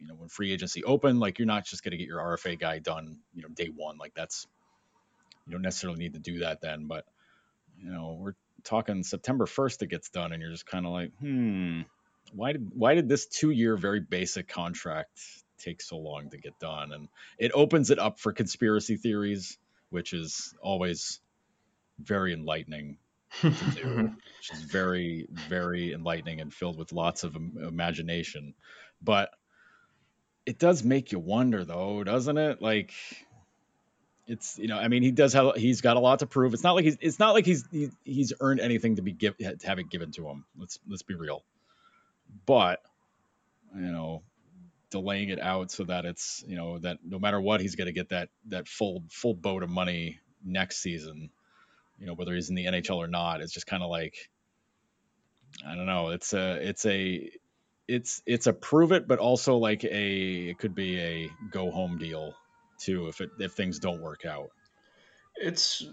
you know when free agency open, like you're not just gonna get your RFA guy done you know day one. Like that's you don't necessarily need to do that then, but you know we're talking September 1st it gets done, and you're just kind of like, hmm, why did why did this two year very basic contract take so long to get done? And it opens it up for conspiracy theories, which is always very enlightening to which is very very enlightening and filled with lots of imagination. But it does make you wonder, though, doesn't it? Like it's you know I mean he does have he's got a lot to prove. It's not like he's it's not like he's he, he's earned anything to be give to have it given to him. Let's let's be real. But you know delaying it out so that it's you know that no matter what he's going to get that that full full boat of money next season. You know whether he's in the NHL or not. It's just kind of like I don't know. It's a it's a it's it's a prove it, but also like a it could be a go home deal too if it if things don't work out. It's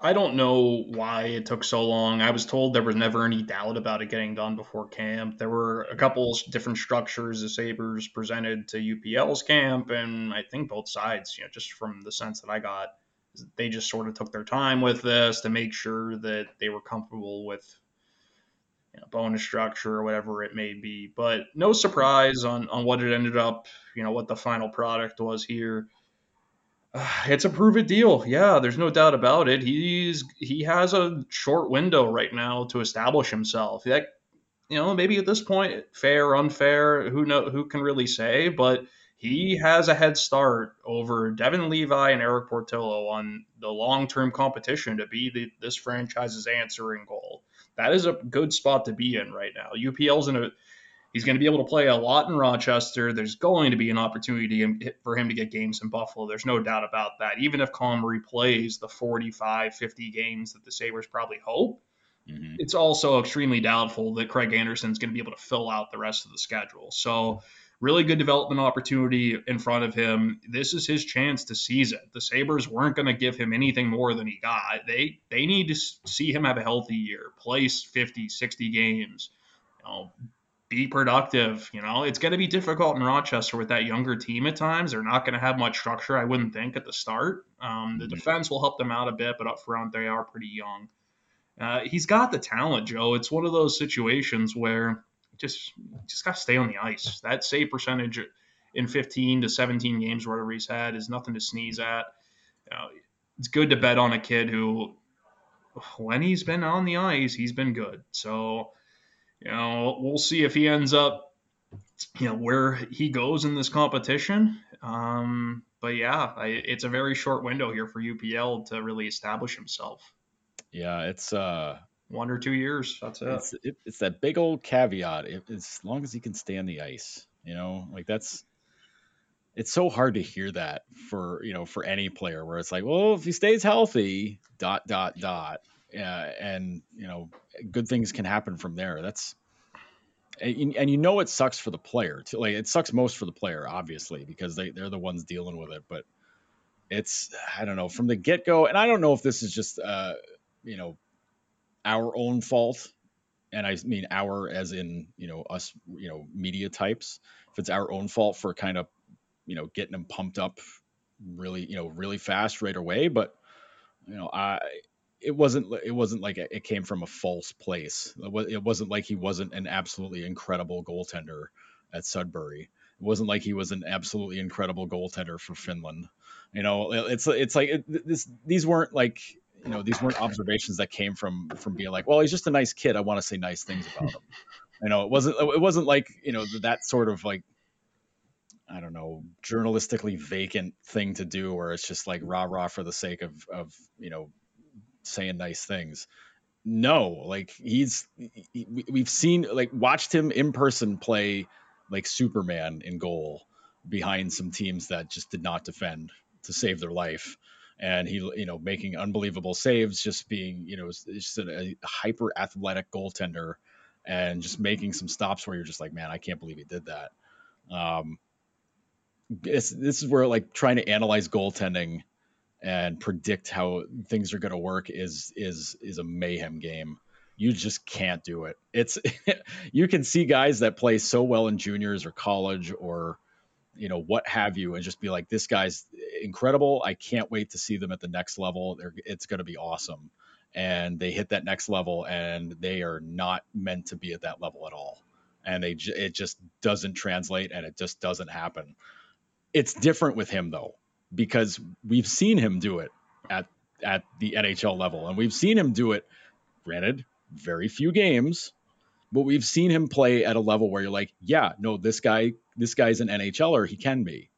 I don't know why it took so long. I was told there was never any doubt about it getting done before camp. There were a couple different structures the Sabres presented to UPL's camp, and I think both sides, you know, just from the sense that I got, they just sort of took their time with this to make sure that they were comfortable with you know, bonus structure or whatever it may be. But no surprise on on what it ended up, you know, what the final product was here. It's a prove it deal. Yeah, there's no doubt about it. He's he has a short window right now to establish himself. That you know, maybe at this point, fair, unfair, who know who can really say, but he has a head start over Devon Levi and Erik Portillo on the long-term competition to be the, this franchise's answering goal. That is a good spot to be in right now. UPL's in a He's going to be able to play a lot in Rochester. There's going to be an opportunity for him to get games in Buffalo. There's no doubt about that. Even if Comrie plays the 45, 50 games that the Sabres probably hope, mm-hmm. it's also extremely doubtful that Craig Anderson's going to be able to fill out the rest of the schedule. So, really good development opportunity in front of him. This is his chance to seize it. The Sabres weren't going to give him anything more than he got. They they need to see him have a healthy year, place 50, 60 games. You know, be productive. You know, it's going to be difficult in Rochester with that younger team at times. They're not going to have much structure, I wouldn't think, at the start. Um, the mm-hmm. defense will help them out a bit, but up front, they are pretty young. Uh, he's got the talent, Joe. It's one of those situations where just just got to stay on the ice. That save percentage in 15 to 17 games, whatever he's had, is nothing to sneeze at. You know, it's good to bet on a kid who, when he's been on the ice, he's been good. So you know, we'll see if he ends up, you know, where he goes in this competition. Um, but yeah, I, it's a very short window here for UPL to really establish himself. Yeah, it's uh one or two years. That's it. It's, it, it's that big old caveat. If, as long as he can stay on the ice, you know, like that's. It's so hard to hear that for you know for any player where it's like, well, if he stays healthy, dot dot dot, uh, and you know good things can happen from there. That's and, and, you know it sucks for the player too. Like it sucks most for the player, obviously, because they they're the ones dealing with it. But it's I don't know from the get go, and I don't know if this is just uh, you know our own fault, and I mean our as in you know us you know media types. If it's our own fault for kind of you know getting them pumped up really you know really fast right away, but you know I it wasn't it wasn't like it came from a false place. It wasn't like he wasn't an absolutely incredible goaltender at Sudbury. It wasn't like he was an absolutely incredible goaltender for Finland. You know, it's it's like it, this these weren't like you know these weren't observations that came from from being like, well, he's just a nice kid. I want to say nice things about him. You know, it wasn't it wasn't like you know that sort of like I don't know, journalistically vacant thing to do where it's just like rah rah for the sake of of you know saying nice things. No, like he's he, we've seen like watched him in person play like Superman in goal behind some teams that just did not defend to save their life and he you know making unbelievable saves just being you know just a, a hyper athletic goaltender and just making some stops where you're just like man I can't believe he did that um this is where like trying to analyze goaltending and predict how things are going to work is is is a mayhem game. You just can't do it. It's you can see guys that play so well in juniors or college or you know what have you and just be like this guy's incredible. I can't wait to see them at the next level. They're, it's going to be awesome. And they hit that next level and they are not meant to be at that level at all. And they it just doesn't translate and it just doesn't happen. It's different with him though, because we've seen him do it at at the NHL level, and we've seen him do it. Granted, very few games, but we've seen him play at a level where you're like, yeah, no, this guy, this guy's an NHLer. He can be,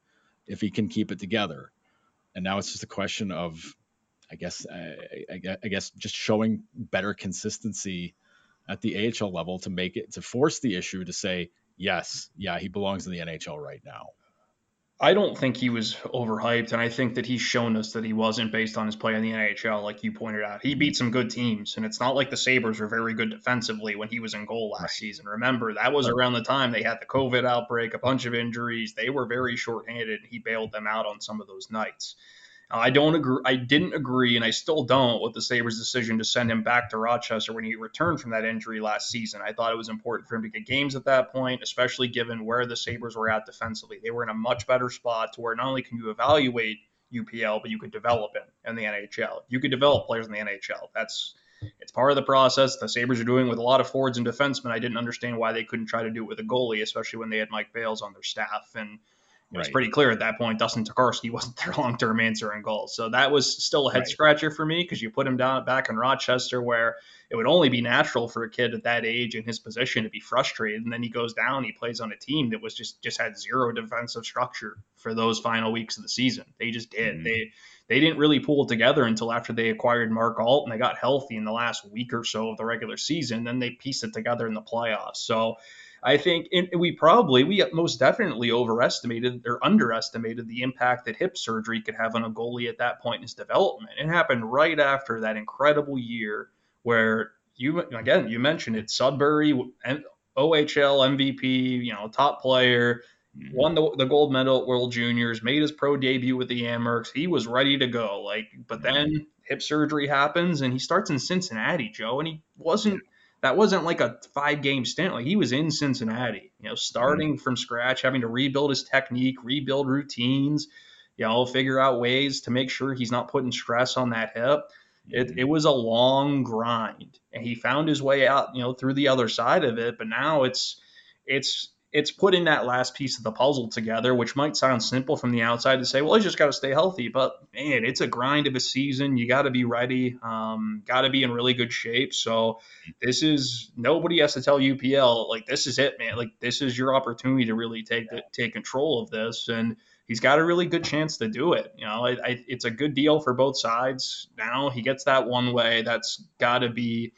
if he can keep it together. And now it's just a question of, I guess, I, I, I guess, just showing better consistency at the AHL level to make it to force the issue to say, yes, yeah, he belongs in the NHL right now. I don't think he was overhyped, and I think that he's shown us that he wasn't based on his play in the NHL, like you pointed out. He beat some good teams, and it's not like the Sabres were very good defensively when he was in goal last right. season. Remember, that was around the time they had the COVID outbreak, a bunch of injuries. They were very shorthanded. And he bailed them out on some of those nights. I don't agree. I didn't agree, and I still don't, with the Sabres' decision to send him back to Rochester when he returned from that injury last season. I thought it was important for him to get games at that point, especially given where the Sabres were at defensively. They were in a much better spot to where not only can you evaluate UPL, but you could develop him in the NHL. You could develop players in the NHL. That's it's part of the process. The Sabres are doing with a lot of forwards and defensemen. I didn't understand why they couldn't try to do it with a goalie, especially when they had Mike Bales on their staff. And it was right. pretty clear at that point Dustin Tokarski wasn't their long term answer in goals. So that was still a head scratcher for me because you put him down back in Rochester where it would only be natural for a kid at that age in his position to be frustrated. And then he goes down, he plays on a team that was just just had zero defensive structure for those final weeks of the season. They just did. Mm-hmm. They they didn't really pull together until after they acquired Mark Alt and they got healthy in the last week or so of the regular season. Then they pieced it together in the playoffs. So I think we probably, we most definitely overestimated or underestimated the impact that hip surgery could have on a goalie at that point in his development. It happened right after that incredible year where you, again, you mentioned it, Sudbury, OHL MVP, you know, top player, mm-hmm. won the, the gold medal at World Juniors, made his pro debut with the Amerks. He was ready to go. Like, but then hip surgery happens and he starts in Cincinnati, Joe, and he wasn't that wasn't like a five game stint. Like he was in Cincinnati, you know, starting mm-hmm. from scratch, having to rebuild his technique, rebuild routines, you know, figure out ways to make sure he's not putting stress on that hip. It, mm-hmm. it was a long grind and he found his way out, you know, through the other side of it. But now it's, it's, it's putting that last piece of the puzzle together, which might sound simple from the outside to say, well, you just got to stay healthy. But man, it's a grind of a season. You got to be ready, um, got to be in really good shape. So this is nobody has to tell UPL like this is it, man. Like this is your opportunity to really take the, take control of this, and he's got a really good chance to do it. You know, I, I, it's a good deal for both sides. Now he gets that one way. That's got to be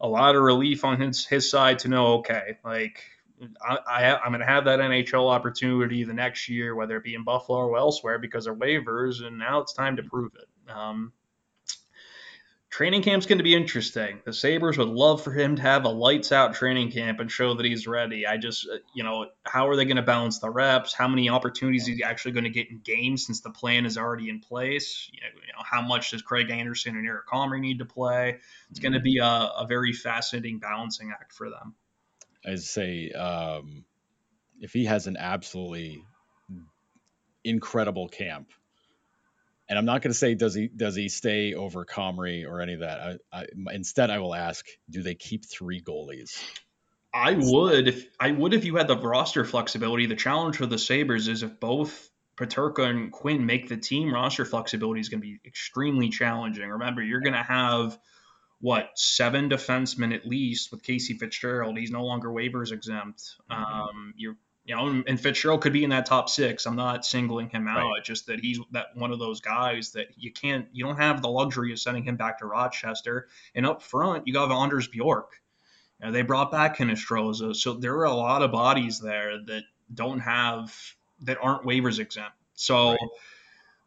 a lot of relief on his his side to know. Okay, like I, I am going to have that NHL opportunity the next year, whether it be in Buffalo or elsewhere, because of waivers, and now it's time to prove it. Um, training camp's going to be interesting. The Sabres would love for him to have a lights out training camp and show that he's ready. I just, uh, you know, how are they going to balance the reps? How many opportunities is he actually going to get in games since the plan is already in place? You know, you know how much does Craig Anderson and Eric Comrie need to play? It's going to be a, a very fascinating balancing act for them. I say um, if he has an absolutely incredible camp, and I'm not going to say does he does he stay over Comrie or any of that. I, I, instead, I will ask: Do they keep three goalies? I would if I would if you had the roster flexibility. The challenge for the Sabres is if both Peterka and Quinn make the team, roster flexibility is going to be extremely challenging. Remember, you're going to have what seven defensemen at least with Casey Fitzgerald. He's no longer waivers exempt. Mm-hmm. Um, you're you know, and Fitzgerald could be in that top six. I'm not singling him out. Right. Just that he's that one of those guys that you can't, you don't have the luxury of sending him back to Rochester. And up front, you got Anders Bjork. You know, they brought back Hinostroza, so there are a lot of bodies there that don't have that aren't waivers exempt. So. Right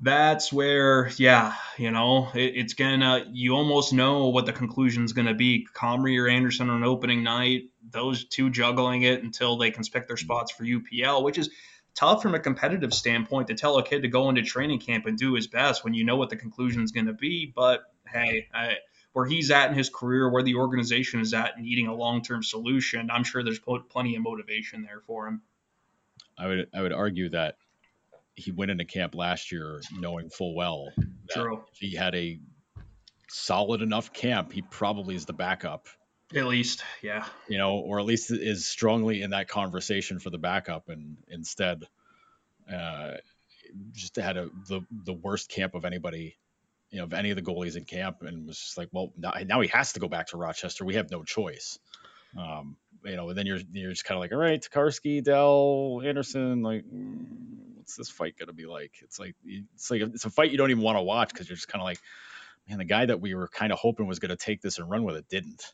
that's where, yeah, you know, it, it's gonna. You almost know what the conclusion's gonna be. Comrie or Anderson on opening night, those two juggling it until they can pick their mm-hmm. spots for UPL, which is tough from a competitive standpoint to tell a kid to go into training camp and do his best when you know what the conclusion's gonna be. But hey, I, where he's at in his career, where the organization is at, needing a long-term solution, I'm sure there's plenty of motivation there for him. I would I would argue that he went into camp last year knowing full well that True. he had a solid enough camp, he probably is the backup. At least, yeah. You know, or at least is strongly in that conversation for the backup, and instead, uh, just had a the the worst camp of anybody, you know, of any of the goalies in camp, and was just like, well, now, now he has to go back to Rochester. We have no choice. Um, you know, and then you're you're just kind of like, all right, Tokarski, Dell, Anderson, like, mm, what's this fight gonna be like? It's like it's like it's a fight you don't even want to watch because you're just kind of like, man, the guy that we were kind of hoping was gonna take this and run with it didn't.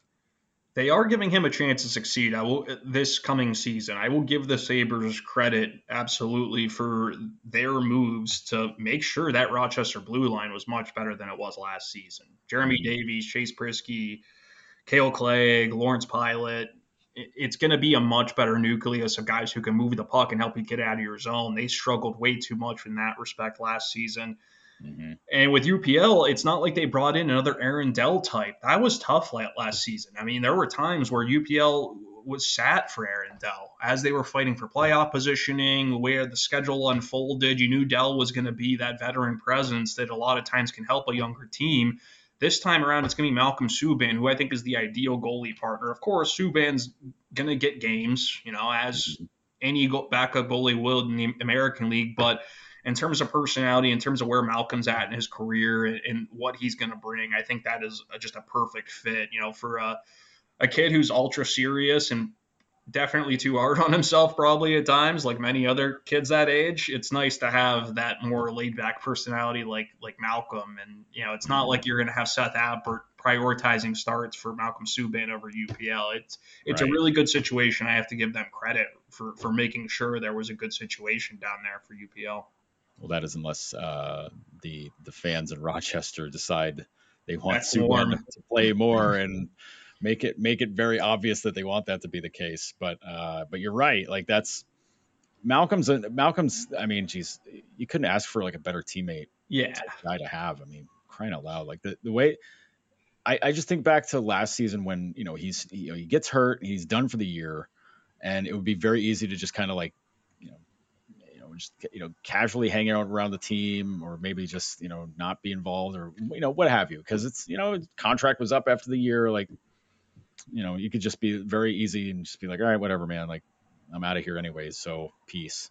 They are giving him a chance to succeed. I will this coming season. I will give the Sabres credit absolutely for their moves to make sure that Rochester blue line was much better than it was last season. Jeremy mm-hmm. Davies, Chase Priskie, Kale Clague, Lawrence Pilut, it's going to be a much better nucleus of guys who can move the puck and help you get out of your zone. They struggled way too much in that respect last season. Mm-hmm. And with UPL, it's not like they brought in another Aaron Dell type. That was tough last season. I mean, there were times where UPL was sat for Aaron Dell as they were fighting for playoff positioning, where the schedule unfolded. You knew Dell was going to be that veteran presence that a lot of times can help a younger team. This time around, it's going to be Malcolm Subban, who I think is the ideal goalie partner. Of course, Subban's going to get games, you know, as any backup goalie will in the American League. But in terms of personality, in terms of where Malcolm's at in his career and, what he's going to bring, I think that is just a perfect fit, you know, for a, a kid who's ultra serious and definitely too hard on himself probably at times like many other kids that age. It's nice to have that more laid back personality like like malcolm. And you know it's not like you're going to have seth appert prioritizing starts for malcolm subban over upl it's it's right. a really good situation. I have to give them credit for for making sure there was a good situation down there for upl well that is unless uh, the the fans in rochester decide they want subban to play more and make it make it very obvious that they want that to be the case. But uh, but you're right. Like that's Malcolm's Malcolm's. I mean, geez, you couldn't ask for like a better teammate. Yeah, guy to have. I mean, crying out loud. Like the the way. I, I just think back to last season when you know he's you know he gets hurt he's done for the year and it would be very easy to just kind of like you know you know just you know casually hanging out around the team or maybe just you know not be involved or you know what have you because it's you know contract was up after the year like you know, you could just be very easy and just be like, all right, whatever, man. Like, I'm out of here anyways. So peace.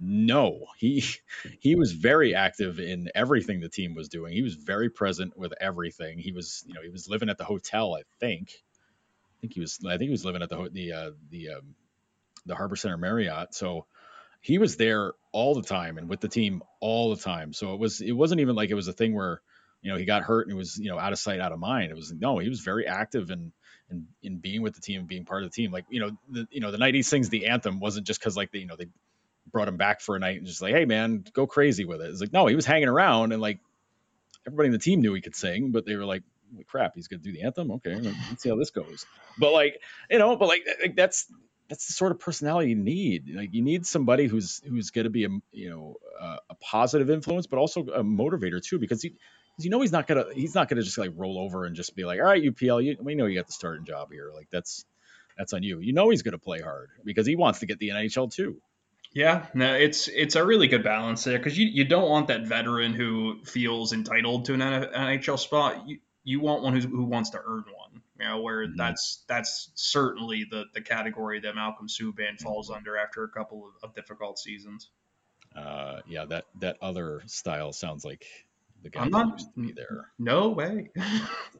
No, he he was very active in everything the team was doing. He was very present with everything. He was, you know, he was living at the hotel. I think. I think he was. I think he was living at the the uh, the um, the Harbor Center Marriott. So he was there all the time and with the team all the time. So it was. It wasn't even like it was a thing where you know he got hurt and it was you know out of sight out of mind. It was no. He was very active and and in being with the team and being part of the team. Like, you know, the you know, the night he sings the anthem wasn't just because like they, you know, they brought him back for a night and just like, hey man, go crazy with it. It's like, no, he was hanging around and like everybody in the team knew he could sing, but they were like, crap, he's gonna do the anthem. Okay, let's see how this goes. But like, you know, but like, like that's that's the sort of personality you need. Like you need somebody who's who's going to be a you know uh, a positive influence, but also a motivator too, because he you know he's not gonna he's not gonna just like roll over and just be like, all right, UPL, you, we know you got the starting job here. Like that's that's on you. You know he's gonna play hard because he wants to get the NHL too. Yeah, no, it's it's a really good balance there because you, you don't want that veteran who feels entitled to an NHL spot. You you want one who wants to earn one. You know, where mm-hmm. that's that's certainly the the category that Malcolm Subban falls mm-hmm. under after a couple of, of difficult seasons. uh, yeah, that that other style sounds like the guy I'm not- used to be there. No way.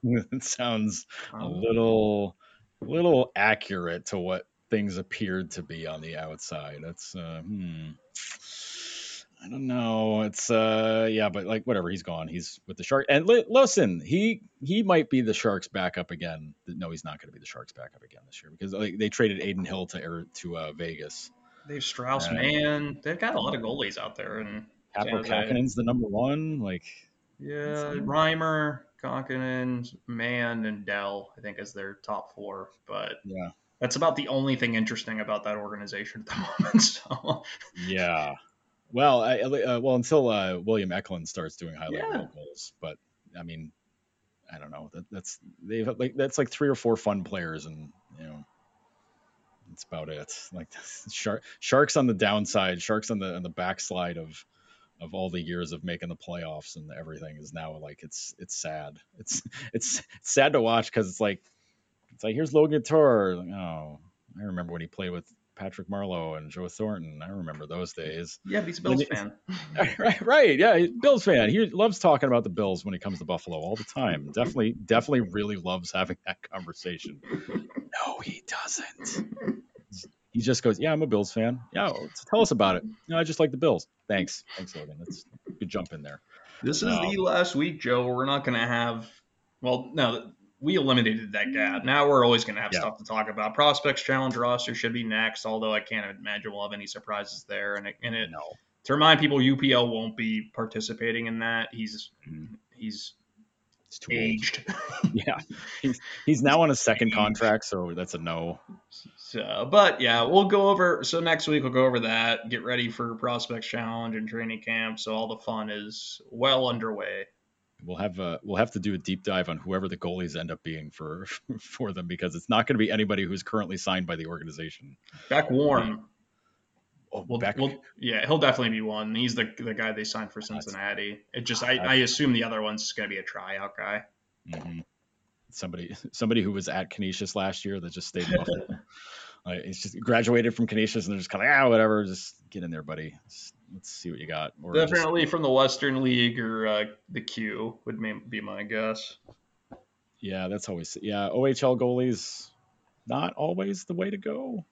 it sounds a Um, little little accurate to what things appeared to be on the outside. That's uh, hmm. I don't know. It's uh yeah, but like whatever. He's gone. He's with the shark. And li- listen, he he might be the Sharks backup again. No, he's not going to be the Sharks backup again this year because like, they traded Adin Hill to to uh, Vegas. They've Strauss, Uh, man. They've got a lot of goalies out there, and Jose. The number one. Like yeah. Reimer, Kahkonen, Mann, and Dell. I think is their top four, but yeah, that's about the only thing interesting about that organization at the moment. So yeah. Well, I, uh, well until uh, William Eklund starts doing highlight Yeah. goals, but I mean, I don't know. That, that's they've like that's like three or four fun players, and you know, that's about it. Like shark sharks on the downside, sharks on the on the backslide of of all the years of making the playoffs and everything is now like it's it's sad. It's it's, it's sad to watch because it's like it's like here's Logan Torr. Like, oh, I remember when he played with Patrick Marleau and Joe Thornton. I remember those days. yeah, he's a Bills fan. right, right. Yeah, Bills fan. He loves talking about the Bills when he comes to Buffalo all the time. Definitely, definitely, really loves having that conversation. No, he doesn't. He just goes, "Yeah, I'm a Bills fan. Yeah, well, tell us about it. No, I just like the Bills. Thanks, thanks, Logan. That's a good jump in there. This is the Um, last week, Joe. where We're not going to have. Well, no, we eliminated that gap. Now we're always going to have Yeah. stuff to talk about. Prospects Challenge roster should be next, although I can't imagine we'll have any surprises there. And it, and it No, to remind people, UPL won't be participating in that. He's Mhm. he's it's too aged. Yeah, he's he's now on a second contract, so that's a no. So, but yeah, we'll go over. So next week we'll go over that. Get ready for Prospects Challenge and training camp. So all the fun is well underway. We'll have a we'll have to do a deep dive on whoever the goalies end up being for for them because it's not going to be anybody who's currently signed by the organization. Beck Warm. Oh, Well, Beck. well, yeah, he'll definitely be one. He's the the guy they signed for Cincinnati. It just I, I assume the other one's going to be a tryout guy. Mhm. Somebody somebody who was at Canisius last year that just stayed. like, he's just graduated from Canisius and they're just kind of ah whatever, just get in there, buddy. Just- let's see what you got. Or just- Definitely from the Western League or uh, the Q would be my guess. yeah, that's always yeah. OHL goalies not always the way to go.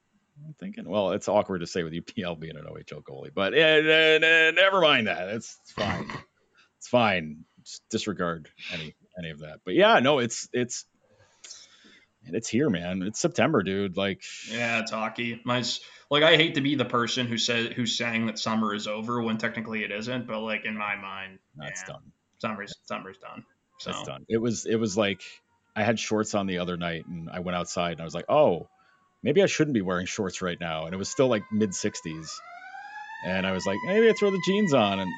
I'm thinking. Well, it's awkward to say with UPL being an OHL goalie, but eh, eh, never mind that. It's, it's fine. it's fine. Just disregard any any of that. But yeah, no, it's it's and it's here, man. It's September, dude. Like Yeah, it's hockey. My like I hate to be the person who said who's saying that summer is over when technically it isn't, but like in my mind, that's yeah, done. Summer's summer's done. So That's done. It was it was like I had shorts on the other night and I went outside and I was like, oh, maybe I shouldn't be wearing shorts right now. And it was still like mid 60s. And I was like, maybe I throw the jeans on. And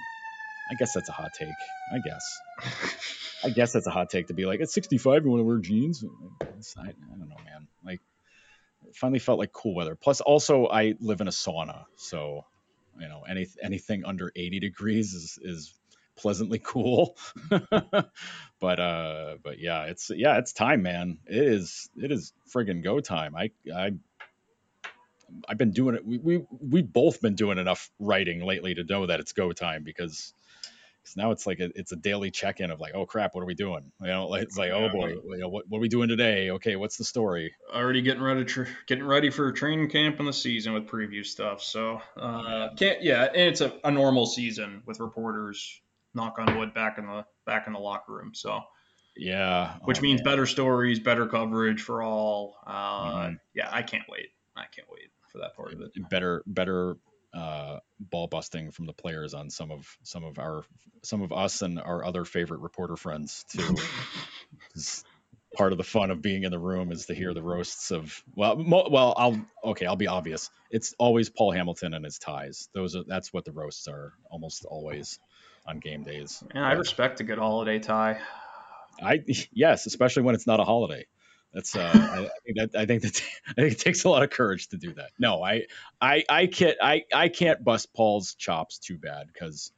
I guess that's a hot take. I guess. I guess that's a hot take to be like, at 65, you want to wear jeans? I, I don't know, man. Like, finally felt like cool weather. Plus, also, I live in a sauna. So, you know, any, anything under 80 degrees is, is pleasantly cool. but, uh, but yeah, it's, yeah, it's time, man. It is, it is friggin' go time. I, I, I've been doing it. We, we, we've both been doing enough writing lately to know that it's go time because now it's like a, it's a daily check-in of like, oh crap, what are we doing? You know, like, it's like, oh boy, you know, what, what are we doing today? Okay, what's the story? already getting ready tr- getting ready for training camp in the season with preview stuff. So uh, can't yeah, and it's a, a normal season with reporters. Knock on wood, back in the back in the locker room. So Yeah, which oh, means man. better stories, better coverage for all. Uh, Mhm. Yeah, I can't wait. I can't wait for that part of it. better, better uh, ball busting from the players on some of some of our some of us and our other favorite reporter friends too. 'Cause part of the fun of being in the room is to hear the roasts of well, mo- well, I'll okay, I'll be obvious. It's always Paul Hamilton and his ties. Those are that's what the roasts are almost always on game days. And I respect a good holiday tie. I yes, especially when it's not a holiday. That's uh, I, think that I think that I think it takes a lot of courage to do that. No, I I I can't I I can't bust Paul's chops too bad because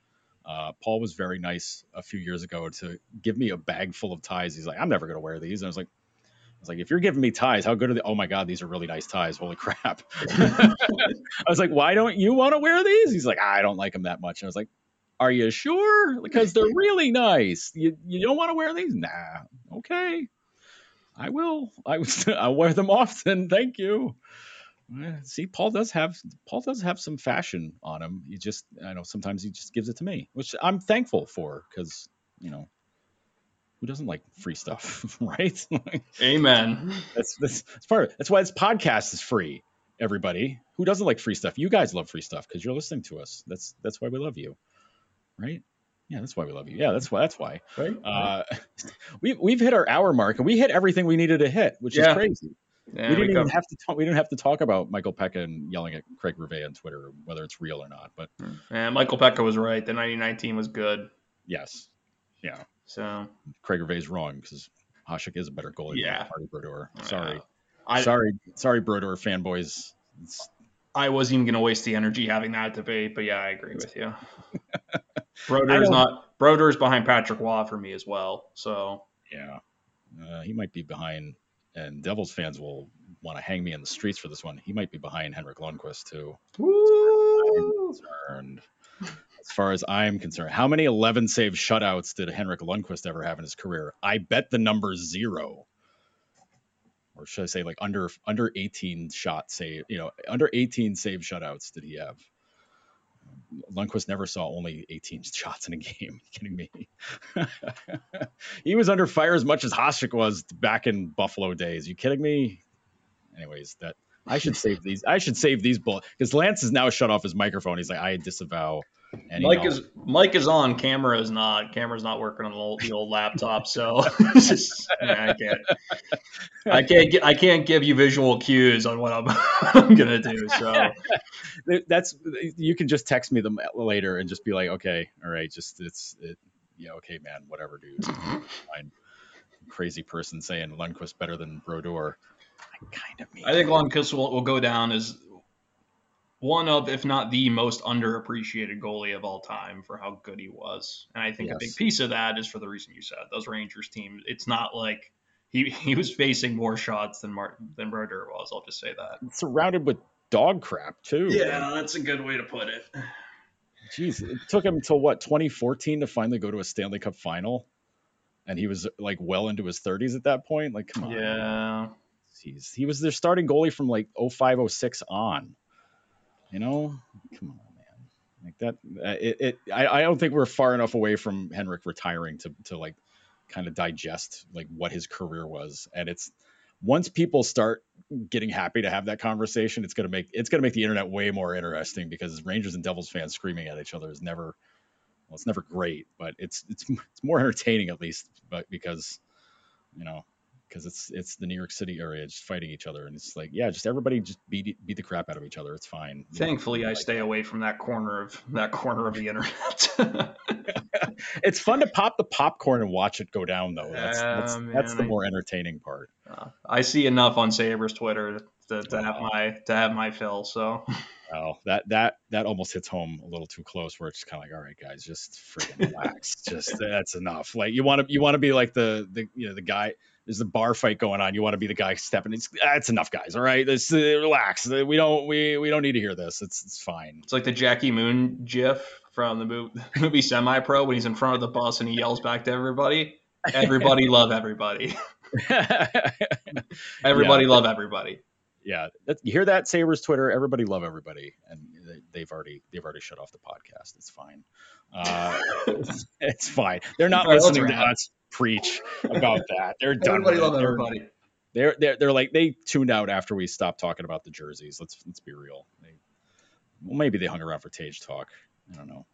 uh, Paul was very nice a few years ago to give me a bag full of ties. He's like, I'm never gonna wear these, and I was like, I was like, if you're giving me ties, how good are they? Oh my God, these are really nice ties. Holy crap. I was like, why don't you want to wear these? He's like, I don't like them that much. And I was like, are you sure? Because they're really nice. You, you don't want to wear these? Nah. Okay. I will. I I'll wear them often. Thank you. Eh, see, Paul does have Paul does have some fashion on him. He just I know sometimes he just gives it to me, which I'm thankful for because you know who doesn't like free stuff, right? Amen. That's that's, that's part of it. That's why this podcast is free. Everybody who doesn't like free stuff, you guys love free stuff because you're listening to us. That's that's why we love you, right? Yeah, that's why we love you. Yeah, that's why. That's why. Right. Uh, we we've hit our hour mark and we hit everything we needed to hit, which yeah. is crazy. Yeah, we didn't we even have to talk. We didn't have to talk about Michael Peca and yelling at Craig Rivet on Twitter, whether it's real or not. But yeah, Michael Peca was right. The 1919 was good. Yes. Yeah. So Craig Rivet's wrong because Hasek is a better goalie yeah. than Brodeur. Sorry. Yeah. I, sorry, sorry, Brodeur fanboys. It's... I wasn't even going to waste the energy having that debate, but yeah, I agree with you. Brodeur's not Brodeur's behind Patrick Roy for me as well. So yeah, uh, he might be behind and Devils fans will want to hang me in the streets for this one. He might be behind Henrik Lundqvist too. As far as I'm concerned, how many 11 save shutouts did Henrik Lundqvist ever have in his career? I bet the number zero. Or should I say like under under 18 shot save, you know, under 18 save shutouts did he have? Lundqvist never saw only 18 shots in a game. kidding me? he was under fire as much as Hasek was back in Buffalo days. You kidding me? Anyways, that I should save these. I should save these bullets because Lance is now shut off his microphone. He's like, I disavow. And, Mike is Mike is on. Camera is not. Camera's not working on the old, the old laptop, so just, yeah, I can't. I can't get. I can't give you visual cues on what I'm, I'm gonna do. So that's you can just text me them later and just be like, okay, all right, just it's it, yeah, okay, man, whatever, dude. Mm-hmm. Fine. Crazy person saying Lundqvist better than Brodeur. I kind of. I think Lundqvist will, will go down as one of, if not the most underappreciated goalie of all time for how good he was. And I think yes. a big piece of that is for the reason you said. Those Rangers teams, it's not like he he was facing more shots than Martin than Brodeur was. I'll just say that. Surrounded with dog crap too. Yeah, that's a good way to put it. Jeez, it took him until what 2014 to finally go to a Stanley Cup final, and he was like well into his 30s at that point. Like, come on. Yeah. Jeez, he was their starting goalie from like 05, 06 on. You know, come on, man. Like that. Uh, it. it I, I don't think we're far enough away from Henrik retiring to to like kind of digest like what his career was, and it's once people start getting happy to have that conversation, it's gonna make it's gonna make the internet way more interesting because Rangers and Devils fans screaming at each other is never well, it's never great, but it's it's it's more entertaining at least, but because you know because it's it's the New York City area just fighting each other, and it's like yeah, just everybody just beat beat the crap out of each other. It's fine. Thankfully, I stay away from that corner of that corner of the internet. it's fun to pop the popcorn and watch it go down, though. That's that's, man, that's the more entertaining part. Uh, I see enough on Sabres Twitter to, to have my to have my fill. So. Well, that that that almost hits home a little too close. Where it's kind of like, all right, guys, just freaking relax. just that's enough. Like you want to you want to be like the the you know the guy there's a bar fight going on. You want to be the guy stepping. It's that's enough, guys. All right, this uh, relax. We don't we we don't need to hear this. It's it's fine. It's like the Jackie Moon GIF from the movie, movie Semi Pro when he's in front of the bus and he yells back to everybody. Everybody love everybody. everybody yeah. love everybody. Yeah, you hear that, Sabres Twitter? Everybody love everybody, and they, have already they've already shut off the podcast. It's fine. Uh, it's, it's, fine. They're not listening to us preach about that. They're done. Everybody love everybody. They're, they're they're like they tuned out after we stopped talking about the jerseys. Let's let's be real. They, well, maybe they hung around for Tage talk. I don't know.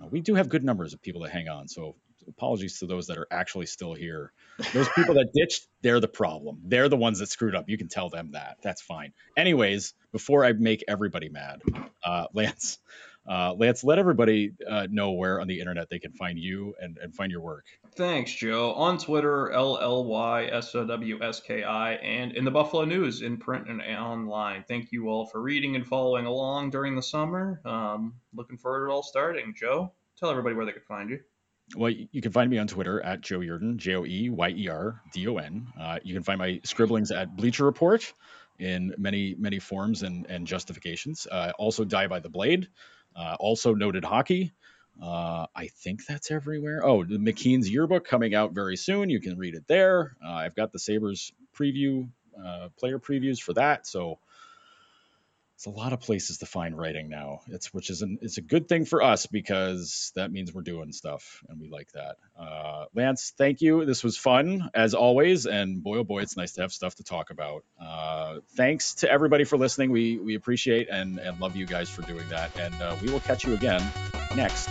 Uh, we do have good numbers of people that hang on, so apologies to those that are actually still here. Those people that ditched, they're the problem. They're the ones that screwed up. You can tell them that. That's fine. Anyways, before I make everybody mad, uh, Lance, uh, Lance, let everybody uh, know where on the internet they can find you and, and find your work. Thanks, Joe. On Twitter, L L Y S O W S K I, and in the Buffalo News in print and online. Thank you all for reading and following along during the summer. Um, looking forward to it all starting. Joe, tell everybody where they can find you. well, you can find me on Twitter at Joe Yerdon, J O E Y E R D O N. Uh, you can find my scribblings at Bleacher Report in many, many forms and, and justifications. Uh, also, Die by the Blade. Uh, also, Noted Hockey. Uh, I think that's everywhere. Oh, the McKeen's yearbook coming out very soon. You can read it there. Uh, I've got the Sabres preview, uh, player previews for that. So it's a lot of places to find writing now. It's which is an, it's a good thing for us because that means we're doing stuff and we like that. Uh, Lance, thank you. This was fun as always, and boy oh boy, it's nice to have stuff to talk about. Uh, thanks to everybody for listening. We we appreciate and and love you guys for doing that, and uh, we will catch you again next